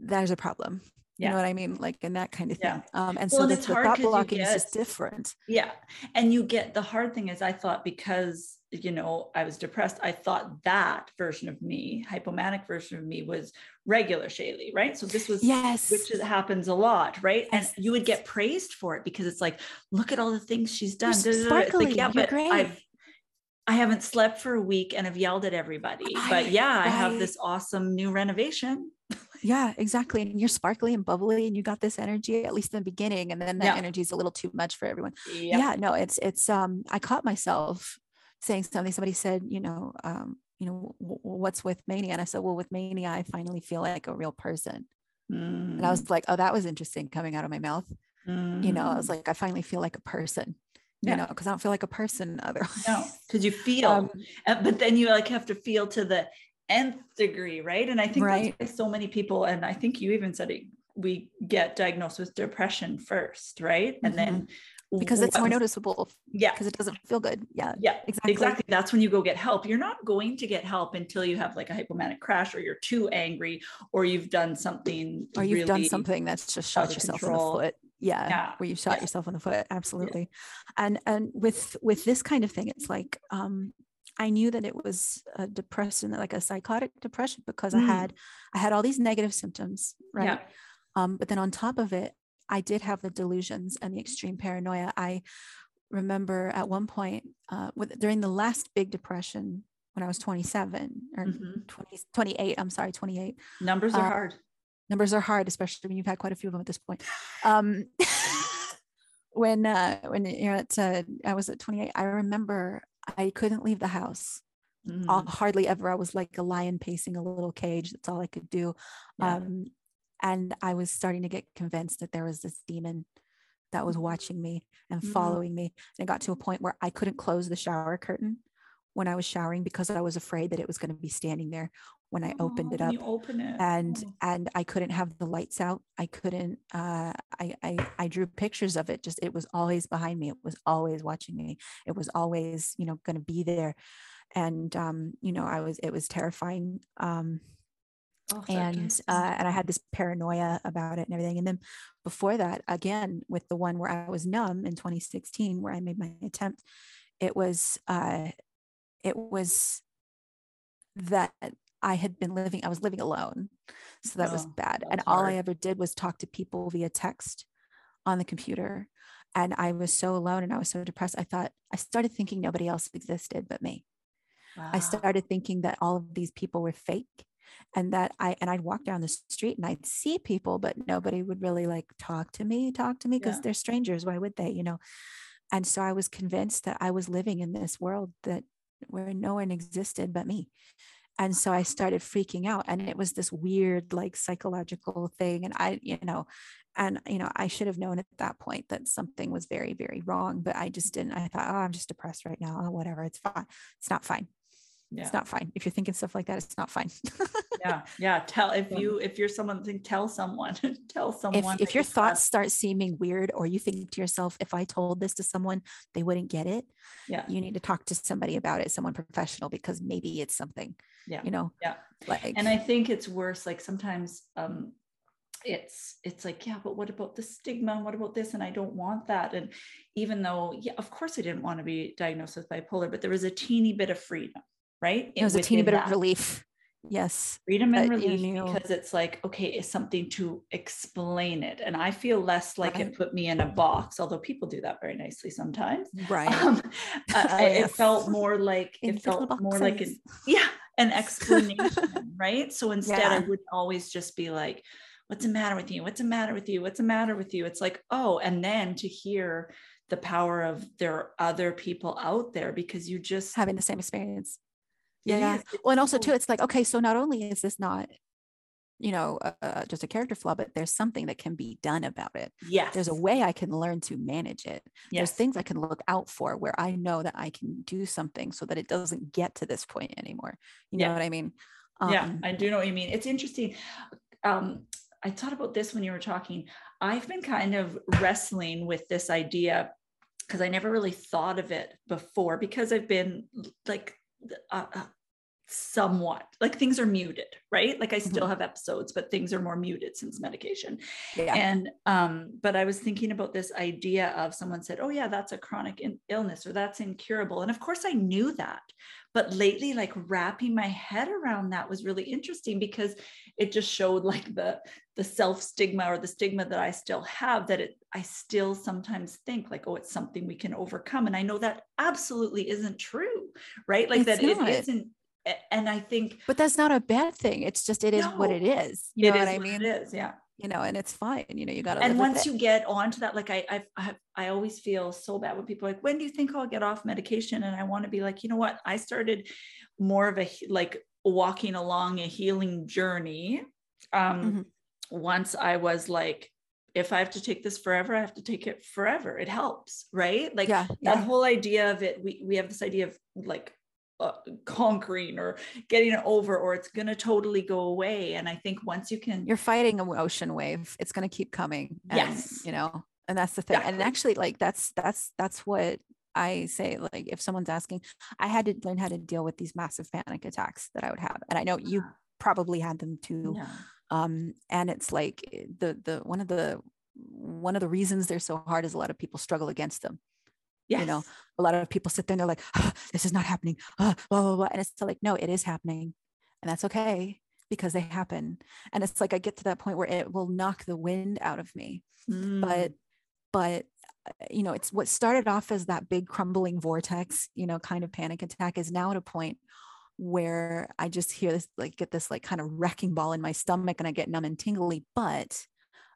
there's a problem Yeah. you know what i mean like and that kind of thing Yeah. um and Well, so and the, it's the hard thought blocking is just get- different Yeah. And you get the hard thing is I thought because, you know, I was depressed, I thought that version of me, hypomanic version of me was regular Shaley, right? So this was yes which is, happens a lot, right? Yes. And you would get praised for it because it's like, look at all the things she's done. You're sparkly, like, yeah, you're but great. I've I haven't slept for a week and have yelled at everybody. But yeah, I have this awesome new renovation. yeah exactly and you're sparkly and bubbly and you got this energy at least in the beginning and then that Yeah. energy is a little too much for everyone Yeah. yeah no it's it's um i caught myself saying something somebody said you know um you know w- what's with mania and i said well with mania i finally feel like a real person and i was like oh that was interesting coming out of my mouth you know i was like i finally feel like a person you Yeah. know because i don't feel like a person otherwise no, because you feel, Um, uh, but then you like have to feel to the nth degree, right? And I think Right. that's so many people, and I think you even said it, we get diagnosed with depression first, right? And then because it's more noticeable Yeah, because it doesn't feel good yeah yeah, exactly exactly. That's when you go get help. You're not going to get help until you have like a hypomanic crash, or you're too angry, or you've done something, or you've done something that's just shot yourself control. in the foot yeah, Yeah, where you shot yeah. yourself in the foot absolutely and and with with this kind of thing it's like um i knew that it was a depression like a psychotic depression because i Mm. had i had all these negative symptoms right Yeah. um but then on top of it i did have the delusions and the extreme paranoia i remember at one point uh with during the last big depression when i was 27 or Mhm. 20, 28 i'm sorry 28 Numbers are Uh, hard. Numbers are hard, especially when you've had quite a few of them at this point. Um, when uh, when you're at, uh, I was at 28, I remember I couldn't leave the house. Mhm. Uh, hardly ever. I was like a lion pacing a little cage. That's all I could do. Yeah. Um, and I was starting to get convinced that there was this demon that was Mhm. watching me and Mhm. following me. And it got to a point where I couldn't close the shower curtain when I was showering because I was afraid that it was going to be standing there when I opened Oh, it up You open it. and Oh. and I couldn't have the lights out. I couldn't. Uh, I, I I drew pictures of it. Just it was always behind me. It was always watching me. It was always you know going to be there, and um, you know I was. It was terrifying. Um, Oh, and uh, and I had this paranoia about it and everything. And then before that, again with the one where I was numb in 2016, where I made my attempt, it was uh, it was that I had been living. I was living alone, so that was Oh, bad. And all I ever did was talk to people via text on the computer. And I was so alone and I was so depressed. I thought I started thinking nobody else existed but me. I started thinking that all of these people were fake and that I and I'd walk down the street and I'd see people, but nobody would really like talk to me, talk to me because Yeah. they're strangers. Why would they, you know? And so I was convinced that I was living in this world that where no one existed but me. And so I started freaking out. And it was this weird, like psychological thing. And I, you know, and you know, I should have known at that point that something was very, very wrong, but I just didn't. I thought, oh, I'm just depressed right now. Oh, whatever. It's fine. It's not fine Yeah. it's not fine. If you're thinking stuff like that, it's not fine. yeah yeah tell if you if you're someone think tell someone tell someone if that your you thoughts trust. start seeming weird or you think to yourself, if I told this to someone, they wouldn't get it, yeah you need to talk to somebody about it, someone professional, because maybe it's something, yeah you know, yeah like and i think it's worse like sometimes um it's it's like yeah but what about the stigma and what about this and i don't want that and even though yeah of course i didn't want to be diagnosed with bipolar but there was a teeny bit of freedom right it was a teeny bit of relief. Yes. freedom and that you relief because it's like okay it's something to explain it and i feel less like Right. it put me in a box although people do that very nicely sometimes Right. um, uh, Oh, it- it felt more like it Into the felt more like an, yeah an explanation, right? So instead, Yeah. I wouldn't always just be like, what's the matter with you? What's the matter with you? What's the matter with you? It's like, oh, and then to hear the power of there are other people out there because you just having the same experience. It Yeah. Well, and also too, it's like, okay, so not only is this not, you know, uh, just a character flaw, but there's something that can be done about it. Yeah, There's a way I can learn to manage it. yes. There's things I can look out for where I know that I can do something so that it doesn't get to this point anymore. You Yeah. know what I mean? yeah, Um, I do know what you mean. It's interesting. Um, I thought about this when you were talking. I've been kind of wrestling with this idea because I never really thought of it before because I've been like uh, uh, somewhat like things are muted, right? Like I still have episodes, but things are more muted since medication. yeah. And um, but I was thinking about this idea of someone said, "Oh yeah, that's a chronic in- illness or that's incurable," and of course I knew that. But lately, like wrapping my head around that was really interesting because it just showed like the the self stigma or the stigma that I still have that it I still sometimes think like, oh, it's something we can overcome, and I know that absolutely isn't true, right? Like It's that it not. isn't. And I think but that's not a bad thing. It's just, it is what No, it is. You know it what is I mean? It is, yeah. You know, and it's fine. You know, you got to and once you get onto that like I, I i i always feel so bad when people are like when do you think i'll get off medication? And i want to be like you know what? I started more of a like walking along a healing journey um Mhm. once i was like if i have to take this forever i have to take it forever. It helps right? Like yeah, that whole idea of it we, we have this idea of like uh, conquering or getting it over or it's going to totally go away and i think once you can you're fighting an ocean wave it's going to keep coming and, Yes. you know and that's the thing and actually like that's that's that's what i say like if someone's asking i had to learn how to deal with these massive panic attacks that i would have and i know you probably had them too yeah. um and it's like eh, the the one of the one of the reasons they're so hard is a lot of people struggle against them Yes. know, a lot of people sit there and they're like "Ah, this is not happening ah, blah, blah, blah. and it's like no it is happening and that's okay because they happen and it's like i get to that point where it will knock the wind out of me but Mm. but uh, you know it's what started off as that big crumbling vortex you know kind of panic attack is now at a point where i just hear this like get this like kind of wrecking ball in my stomach and i get numb and tingly but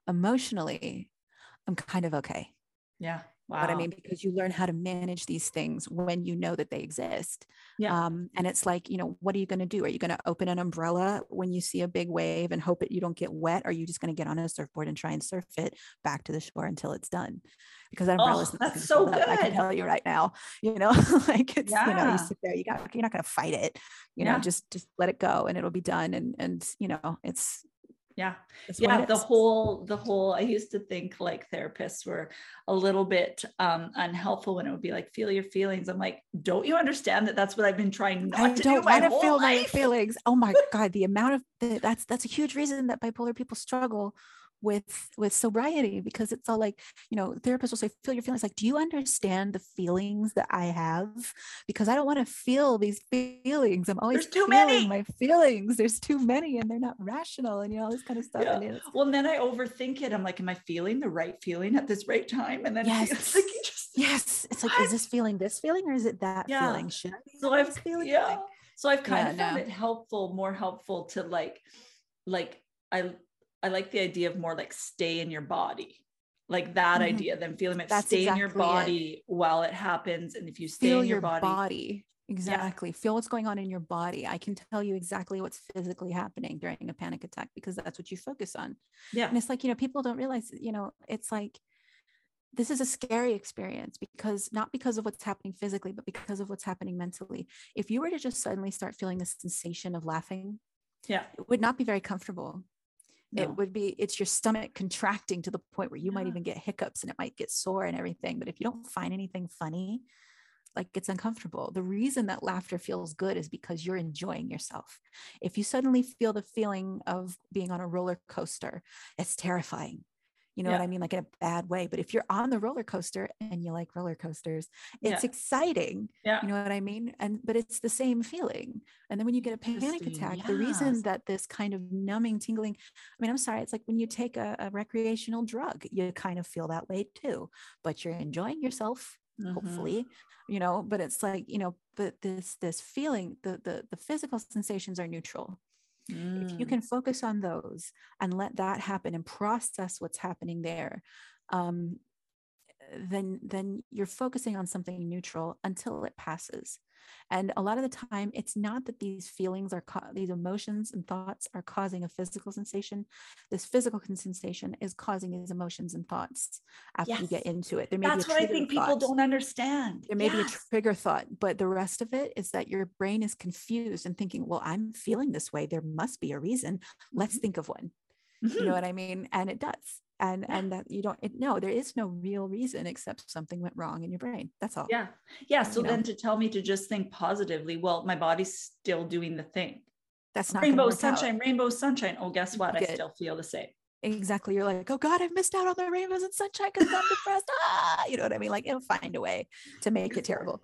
emotionally i'm kind of okay yeah. Wow. what I mean, because you learn how to manage these things when you know that they exist. Yeah. Um, and it's like, you know, what are you going to do? Are you going to open an umbrella when you see a big wave and hope that you don't get wet? Or are you just going to get on a surfboard and try and surf it back to the shore until it's done? Because that umbrella Oh, is that's so good. up, I can tell you right now, you know, like it's, you know, you sit there, you got, you're not going to fight it, you know, just, just let it go and it'll be done. And, and, you know, it's, yeah. what Yeah. The whole, the whole, I used to think like therapists were a little bit um, unhelpful when it would be like, feel your feelings. I'm like, don't you understand that that's what I've been trying not I to don't do want to feel my feelings. Oh my God, the amount of the, that's that's a huge reason that bipolar people struggle with with sobriety because it's all like you know therapists will say feel your feelings like do you understand the feelings that i have because i don't want to feel these feelings i'm always There's too feeling many. my feelings there's too many and they're not rational and you know all this kind of stuff Yeah. and Well, and then I overthink it. I'm like, am I feeling the right feeling at this right time? And then Yes. it's like, you just, yes it's like is this feeling this feeling or is it that Yeah. feeling should so I've feeling yeah. Like, So I've kind Yeah, of found no. it helpful, more helpful to like, like I I like the idea of more like stay in your body. Like that Mhm. idea, then feeling it That's stay in your exactly it. body while it happens. And if you stay feel in your, your body, body, exactly feel what's going on in your body i can tell you exactly what's physically happening during a panic attack because that's what you focus on yeah. and it's like you know people don't realize you know it's like this is a scary experience because not because of what's happening physically but because of what's happening mentally if you were to just suddenly start feeling the sensation of laughing Yeah. it would not be very comfortable No. it would be it's your stomach contracting to the point where you might even get hiccups and it might get sore and everything but if you don't find anything funny like it's uncomfortable. The reason that laughter feels good is because you're enjoying yourself. If you suddenly feel the feeling of being on a roller coaster it's terrifying you know what i mean like in a bad way but if you're on the roller coaster and you like roller coasters it's Yeah. exciting yeah. you know what I mean? And but it's the same feeling. And then when you get a panic attack, the reason that this kind of numbing, tingling, I mean, I'm sorry, it's like when you take a, a recreational drug, you kind of feel that way too, but you're enjoying yourself, Mhm. hopefully. you know but it's like you know but this this feeling the the, the physical sensations are neutral mm. if you mm. can focus on those and let that happen and process what's happening there um, then then you're focusing on something neutral until it passes and a lot of the time it's not that these feelings are ca- these emotions and thoughts are causing a physical sensation this physical sensation is causing these emotions and thoughts after yes. you get into it there may that's what i think thought. people don't understand there may yes. be a trigger thought but the rest of it is that your brain is confused and thinking well i'm feeling this way there must be a reason let's mm-hmm. think of one mm-hmm. you know mm-hmm. what i mean and it does and yeah. and that you don't it, no there is no real reason except something went wrong in your brain that's all yeah. Yeah so you then know? to tell me to just think positively well my body's still doing the thing. That's not rainbow sunshine out. rainbow sunshine oh guess what? I still feel the same. Exactly you're like oh god i've missed out on the rainbows and sunshine because i'm depressed. Ah you know what i mean? Like it'll find a way to make it terrible.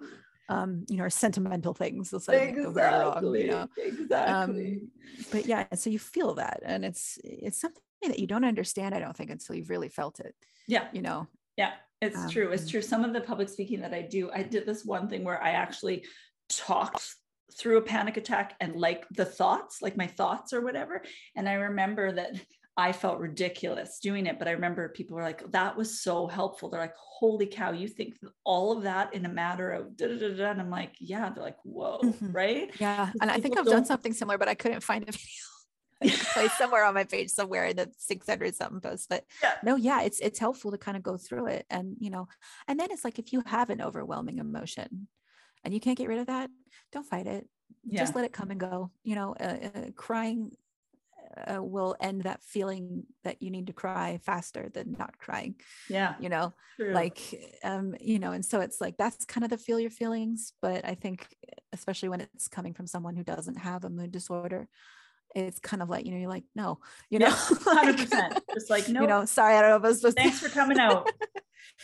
Um you know or sentimental things will exactly, go wrong you know? exactly. Um, but yeah so you feel that and it's it's something that you don't understand, I don't think, until you've really felt it. Yeah. You know? Yeah, it's um, true. It's true. Some of the public speaking that I do, I did this one thing where I actually talked through a panic attack and like the thoughts, like my thoughts or whatever. And I remember that I felt ridiculous doing it, but I remember people were like, that was so helpful. They're like, holy cow, you think all of that in a matter of da da da da. And I'm like, yeah, they're like, whoa, mm-hmm. right? Yeah. And I think I've done something similar, but I couldn't find a video place somewhere on my page somewhere in the 600 something posts but yeah. no yeah it's it's helpful to kind of go through it and you know and then it's like if you have an overwhelming emotion and you can't get rid of that don't fight it yeah. just let it come and go you know uh, uh, crying uh, will end that feeling that you need to cry faster than not crying yeah you know True. like um you know and so it's like that's kind of the feel your feelings but i think especially when it's coming from someone who doesn't have a mood disorder it's kind of like, you know, you're like, no, you know, hundred percent. Just like, no, you know, sorry, I don't know if I was supposed Thanks to. for coming out.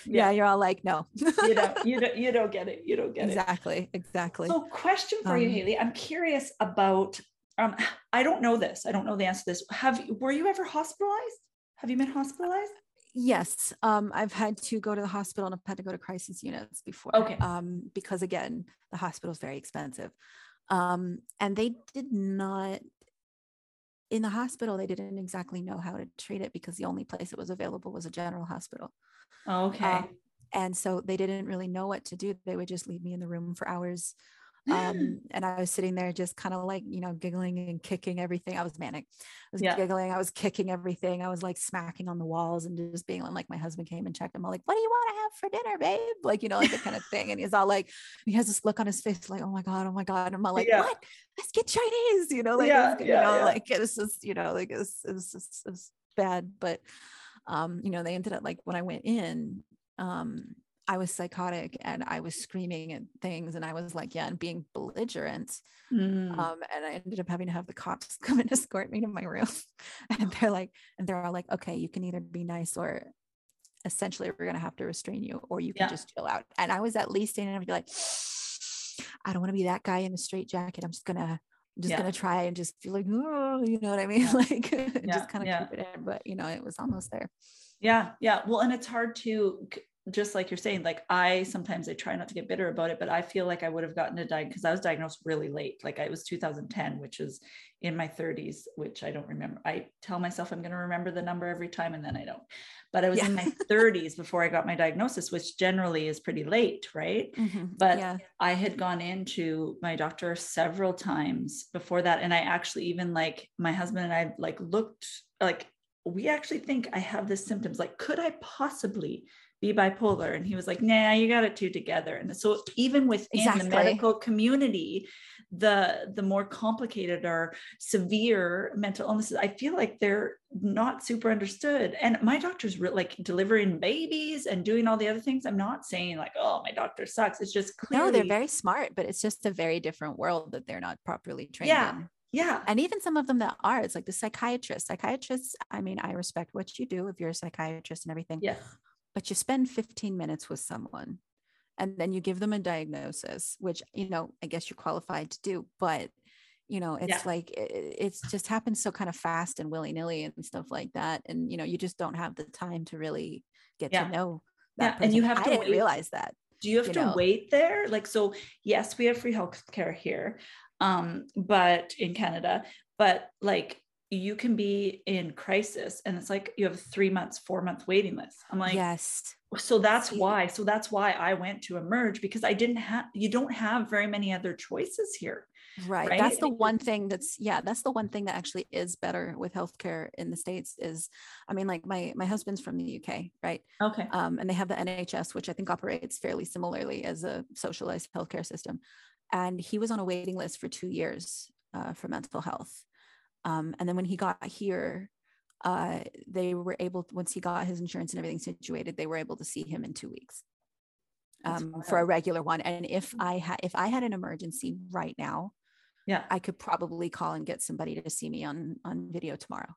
yeah. yeah. you're all like, no, you don't, you don't, you don't get it. You don't get exactly, it. Exactly. Exactly. So question for um, you, Hailey. I'm curious about, um, I don't know this. I don't know the answer to this. Have, were you ever hospitalized? Have you been hospitalized? Yes, um, I've had to go to the hospital and I've had to go to crisis units before. Okay. Um, because again, the hospital is very expensive. Um, and they did not in the hospital, they didn't exactly know how to treat it because the only place it was available was a general hospital. Okay. Um, and so they didn't really know what to do. They would just leave me in the room for hours um, and I was sitting there just kind of like, you know, giggling and kicking everything. I was manic. I was yeah. giggling. I was kicking everything. I was like smacking on the walls and just being like, my husband came and checked him. I'm like, what do you want to have for dinner, babe? Like, you know, like that kind of thing. And he's all like, he has this look on his face, like, oh my God, oh my God. And I'm like, yeah. what? Let's get Chinese, you know, like, yeah, you know, like it's just, you know, like it's, it's, it's, it's bad. But, um, you know, they ended up like when I went in, um, I was psychotic and I was screaming at things and I was like, yeah, and being belligerent. Mm. Um, and I ended up having to have the cops come and escort me to my room. and they're like, and they're all like, okay, you can either be nice or essentially we're gonna have to restrain you, or you can yeah. just chill out. And I was at least standing and be like, I don't want to be that guy in a straight jacket. I'm just gonna I'm just yeah. gonna try and just feel like, oh, you know what I mean? Yeah. Like just kind of keep it in. But you know, it was almost there. Yeah, yeah. Well, and it's hard to just like you're saying, like I sometimes I try not to get bitter about it, but I feel like I would have gotten a diagnosis because I was diagnosed really late. Like I was 2010, which is in my 30s, which I don't remember. I tell myself I'm going to remember the number every time and then I don't. But I was yeah. in my 30s before I got my diagnosis, which generally is pretty late, right? Mm-hmm. But yeah. I had gone into my doctor several times before that. And I actually even like my husband and I like looked like we actually think I have the symptoms. Like, could I possibly be bipolar and he was like nah you got it two together and so even within exactly. the medical community the the more complicated or severe mental illnesses i feel like they're not super understood and my doctor's re- like delivering babies and doing all the other things i'm not saying like oh my doctor sucks it's just clearly- no they're very smart but it's just a very different world that they're not properly trained yeah in. Yeah. And even some of them that are, it's like the psychiatrists. Psychiatrists, I mean, I respect what you do if you're a psychiatrist and everything. Yeah but you spend 15 minutes with someone and then you give them a diagnosis which you know i guess you're qualified to do but you know it's yeah. like it, it's just happens so kind of fast and willy-nilly and stuff like that and you know you just don't have the time to really get yeah. to know that yeah. and you have to I didn't realize that Do you have you to know. wait there? Like, so yes, we have free health care here, um, but in Canada, but like you can be in crisis and it's like you have a three months, four month waiting list. I'm like, yes. so that's why. So that's why I went to emerge because I didn't have you don't have very many other choices here. Right. right? That's the one thing that's yeah, that's the one thing that actually is better with healthcare in the States is I mean, like my my husband's from the UK, right? Okay. Um, and they have the NHS, which I think operates fairly similarly as a socialized healthcare system. And he was on a waiting list for two years uh, for mental health. Um, and then when he got here, uh, they were able, once he got his insurance and everything situated, they were able to see him in two weeks um, for a regular one. And if I had, if I had an emergency right now, Yeah. I could probably call and get somebody to see me on on video tomorrow.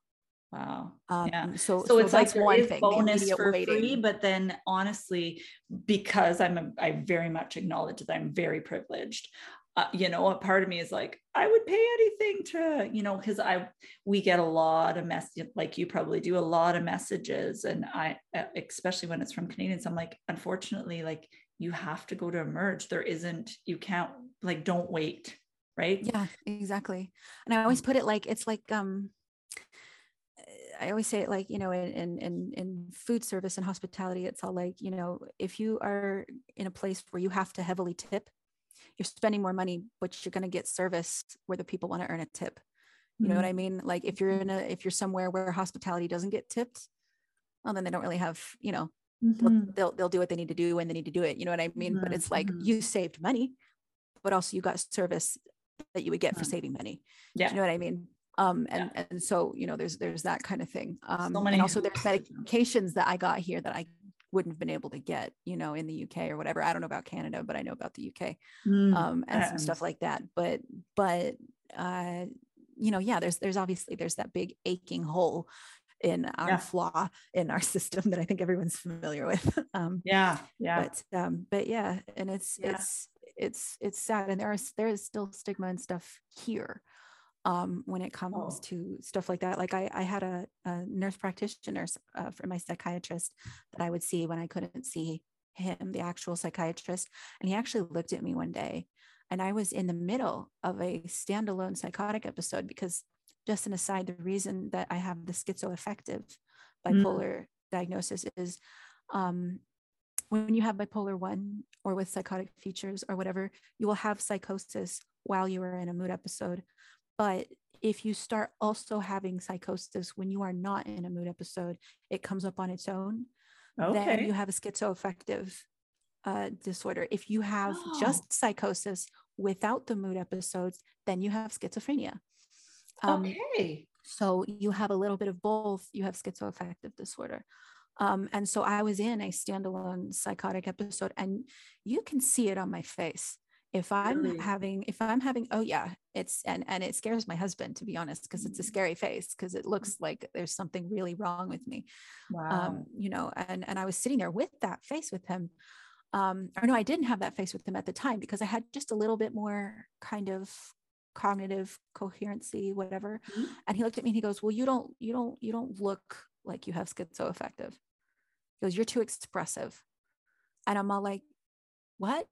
Wow. Um, Yeah. So, so, it's like there one is thing. bonus for waiting. free but then honestly because i'm a, i very much acknowledge that i'm very privileged uh, you know a part of me is like i would pay anything to you know because i we get a lot of mess like you probably do a lot of messages. And i uh, especially when it's from canadians i'm like unfortunately like you have to go to emerge there isn't you can't like don't wait right? Yeah, exactly. And I always put it like it's like um I always say it like, you know, in in in, in food service and hospitality, it's all like, you know, if you are in a place where you have to heavily tip, you're spending more money, but you're going to get service where the people want to earn a tip. You know what I mean? Like if you're in a if you're somewhere where hospitality doesn't get tipped, well, then they don't really have, you know, they'll, Mhm. they'll they'll do what they need to do when they need to do it. You know what I mean? But Mhm, it's like mhm. you saved money, but also you got service that you would get for saving money. yeah Do you know what I mean? Um, and and so you know, there's there's that kind of thing. Um, many and also there's medications that I got here that I wouldn't have been able to get, you know, in the UK or whatever. I don't know about Canada, but I know about the UK Mm, um, and some stuff like that. But but uh, you know, yeah, there's there's obviously there's that big aching hole in our Yeah. flaw in our system that I think everyone's familiar with. Um, yeah yeah but um but yeah and it's Yeah. it's it's it's sad and there is there is still stigma and stuff here um when it comes Oh. to stuff like that like i i had a, a nurse practitioner uh, for my psychiatrist that i would see when i couldn't see him the actual psychiatrist and he actually looked at me one day and i was in the middle of a standalone psychotic episode because just an aside the reason that i have the schizoaffective Mm. bipolar diagnosis is um when you have bipolar 1 or with psychotic features or whatever you will have psychosis while you are in a mood episode but if you start also having psychosis when you are not in a mood episode it comes up on its own Okay. then you have a schizoaffective uh, disorder if you have Oh. just psychosis without the mood episodes then you have schizophrenia um, okay so you have a little bit of both. You have schizoaffective disorder. Um, and so I was in a standalone psychotic episode, and you can see it on my face. If I'm Really? having, if I'm having, oh yeah, it's and and it scares my husband to be honest, because it's a Mm. scary face, because it looks like there's something really wrong with me. wow Um, you know, and and I was sitting there with that face with him. Um, or no, I didn't have that face with him at the time because I had just a little bit more kind of cognitive coherency, whatever. Mhm. And he looked at me and he goes, Well, you don't, you don't, you don't look like you have schizoaffective. He goes, You're too expressive. And I'm all like, What?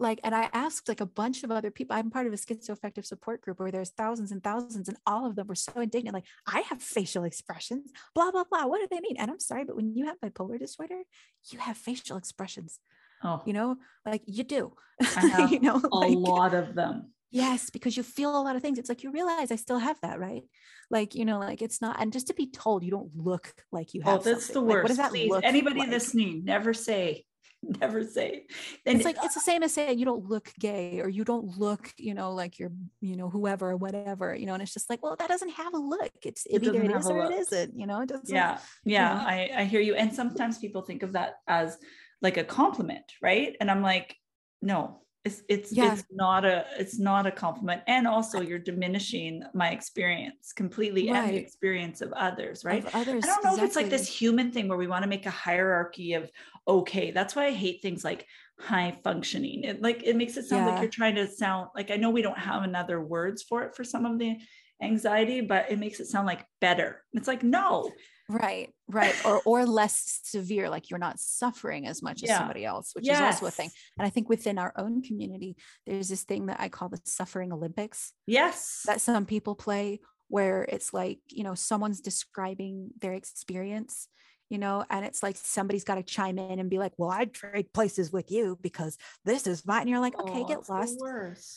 Like, and I asked like a bunch of other people. I'm part of a schizoaffective support group where there's thousands and thousands, and all of them were so indignant. Like, I have facial expressions, blah, blah, blah. What do they mean? And I'm sorry, but when you have bipolar disorder, you have facial expressions, oh you know, like you do. I have you know, a like- lot of them Yes, because you feel a lot of things. It's like you realize I still have that, right? Like, you know, like it's not, and just to be told you don't look like you have Oh, have. that's the something. Like, worst. what does that Please, anybody like? listening, never say, never say. And It's like it's the same as saying you don't look gay or you don't look, you know, like you're, you know, whoever or whatever, you know, and it's just like, well, that doesn't have a look. It's It it either it is or it look. isn't, you know, it doesn't. yeah, yeah, know? I, I hear you. And sometimes people think of that as like a compliment, right? And I'm like, no, it's it's Yeah. it's not a it's not a compliment. And also you're diminishing my experience completely and the experience of others, right? Of others. I don't know if it's like this human thing where we want to make a hierarchy of okay. That's why I hate things like high functioning. It like it makes it sound like you're trying to sound like I know we don't have another words for it for some of the anxiety, but it makes it sound like better. It's like no, Right, right. Or or less severe, like you're not suffering as much as somebody else, which yes. is also a thing. And I think within our own community, there's this thing that I call the suffering Olympics Yes. that some people play where it's like, you know, someone's describing their experience, you know, and it's like somebody's got to chime in and be like, well, I'd trade places with you because this is mine. And you're like, okay, Oh, get lost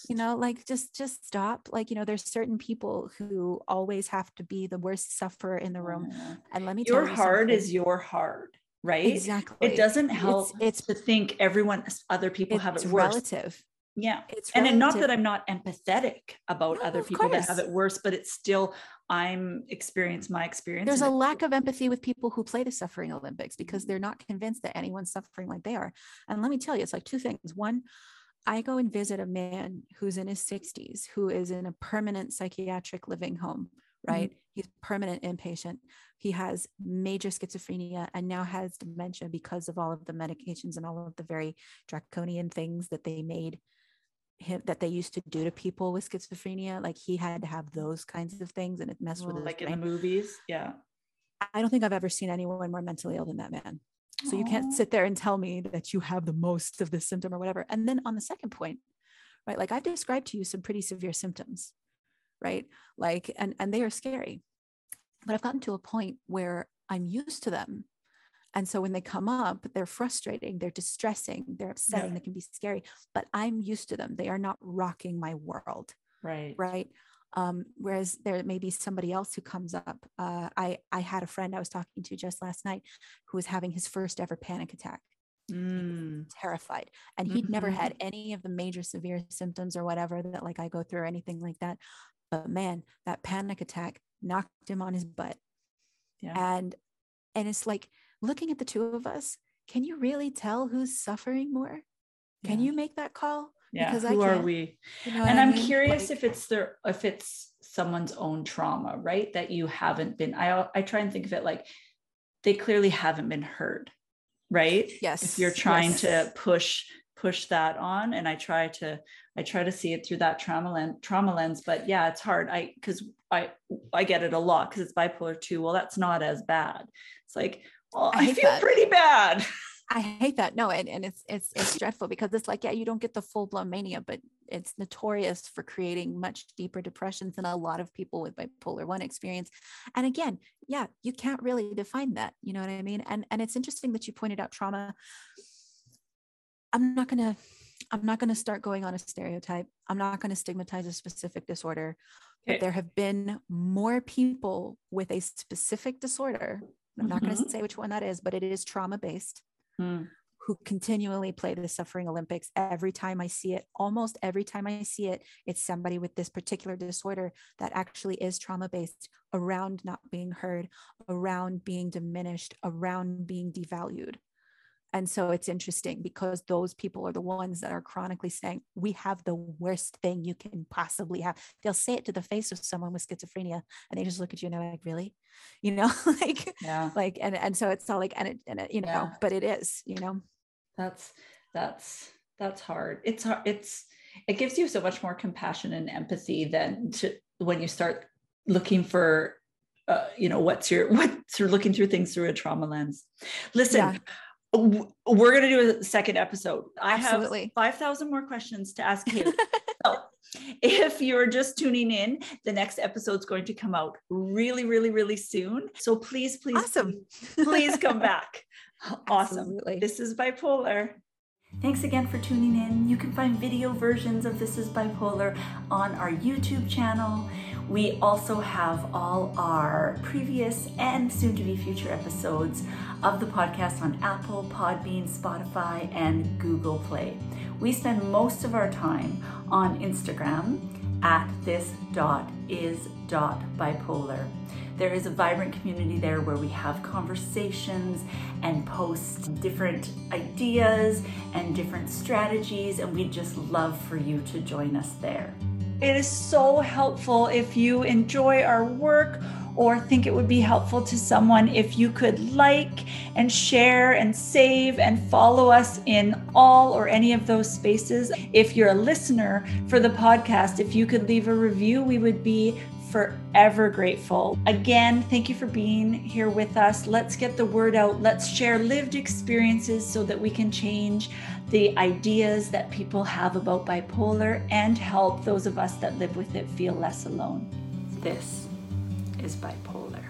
you know like just just stop like you know there's certain people who always have to be the worst sufferer in the room Yeah. and let me Your tell you heart is your hard, right? exactly It doesn't help it's to think everyone, other people have it's it worse. relative Yeah. it's And not that I'm not empathetic about No, other people that have it worse, but it's still I'm experience my experience. there's a lack of empathy with people who play the suffering olympics because mm-hmm. they're not convinced that anyone's suffering like they are. And let me tell you it's like two things. One i go and visit a man who's in his 60s who is in a permanent psychiatric living home right? Mm-hmm. He's permanent inpatient. He has major schizophrenia and now has dementia because of all of the medications and all of the very draconian things that they made him that they used to do to people with schizophrenia like he had to have those kinds of things and it messed with oh, his like in the movies. Yeah. I don't think I've ever seen anyone more mentally ill than that man. So you can't sit there and tell me that you have the most of this symptom or whatever. And then on the second point, right? Like I've described to you some pretty severe symptoms, right? Like, and and they are scary. But I've gotten to a point where I'm used to them. And so when they come up, they're frustrating, they're distressing, they're upsetting, they can be scary, but I'm used to them. They are not rocking my world Right. right um, whereas there may be somebody else who comes up uh, i i had a friend i was talking to just last night who was having his first ever panic attack Mm. terrified and he'd never Mhm. had any of the major severe symptoms or whatever that like i go through or anything like that but man that panic attack knocked him on his butt Yeah. and and it's like looking at the two of us can you really tell who's suffering more can Yeah. you make that call Yeah. because Who are we? you know and i'm mean? curious Like- if it's their if it's someone's own trauma right that you haven't been i i try and think of it like they clearly haven't been heard right yes if you're trying yes. to push push that on and i try to i try to see it through that trauma lens trauma lens but yeah it's hard i because i i get it a lot because it's bipolar too well that's not as bad it's like well I i, feel that. pretty bad I hate that. No, and, and it's it's it's dreadful because it's like, yeah, you don't get the full blown mania, but it's notorious for creating much deeper depressions than a lot of people with bipolar one experience. And again, yeah, you can't really define that. You know what I mean? And and it's interesting that you pointed out trauma. I'm not gonna I'm not gonna start going on a stereotype. I'm not gonna stigmatize a specific disorder, Okay. but there have been more people with a specific disorder. I'm not going to say which one that is, but it is trauma based Hmm. who continually play the suffering olympics. Every time i see it almost every time i see it it's somebody with this particular disorder that actually is trauma based around not being heard around being diminished around being devalued and so it's interesting because those people are the ones that are chronically saying we have the worst thing you can possibly have. They'll say it to the face of someone with schizophrenia and they just look at you and they're like really? You know like yeah. like and and so it's all like and it and it, you know Yeah. but it is you know? That's that's that's hard. It's hard it's it gives you so much more compassion and empathy than to when you start looking for uh, you know what's your what's you're looking through things through a trauma lens. Listen Yeah. We're going to do a second episode i Absolutely. have 5000 more questions to ask Hailey. so if you're just tuning in the next episode's going to come out really really really soon so please please Awesome. please, please come back awesome Absolutely. this is bipolar. Thanks again for tuning in. You can find video versions of This is Bipolar on our YouTube channel. We also have all our previous and soon to be future episodes of the podcast on Apple, Podbean, Spotify, and Google Play. We spend most of our time on Instagram at this dot is dot bipolar. There is a vibrant community there where we have conversations and post different ideas and different strategies, and we'd just love for you to join us there. It is so helpful if you enjoy our work or think it would be helpful to someone if you could like and share and save and follow us in all or any of those spaces. If you're a listener for the podcast, if you could leave a review, we would be forever grateful. Again, thank you for being here with us. Let's get the word out. Let's share lived experiences so that we can change the ideas that people have about bipolar and help those of us that live with it feel less alone. This is bipolar.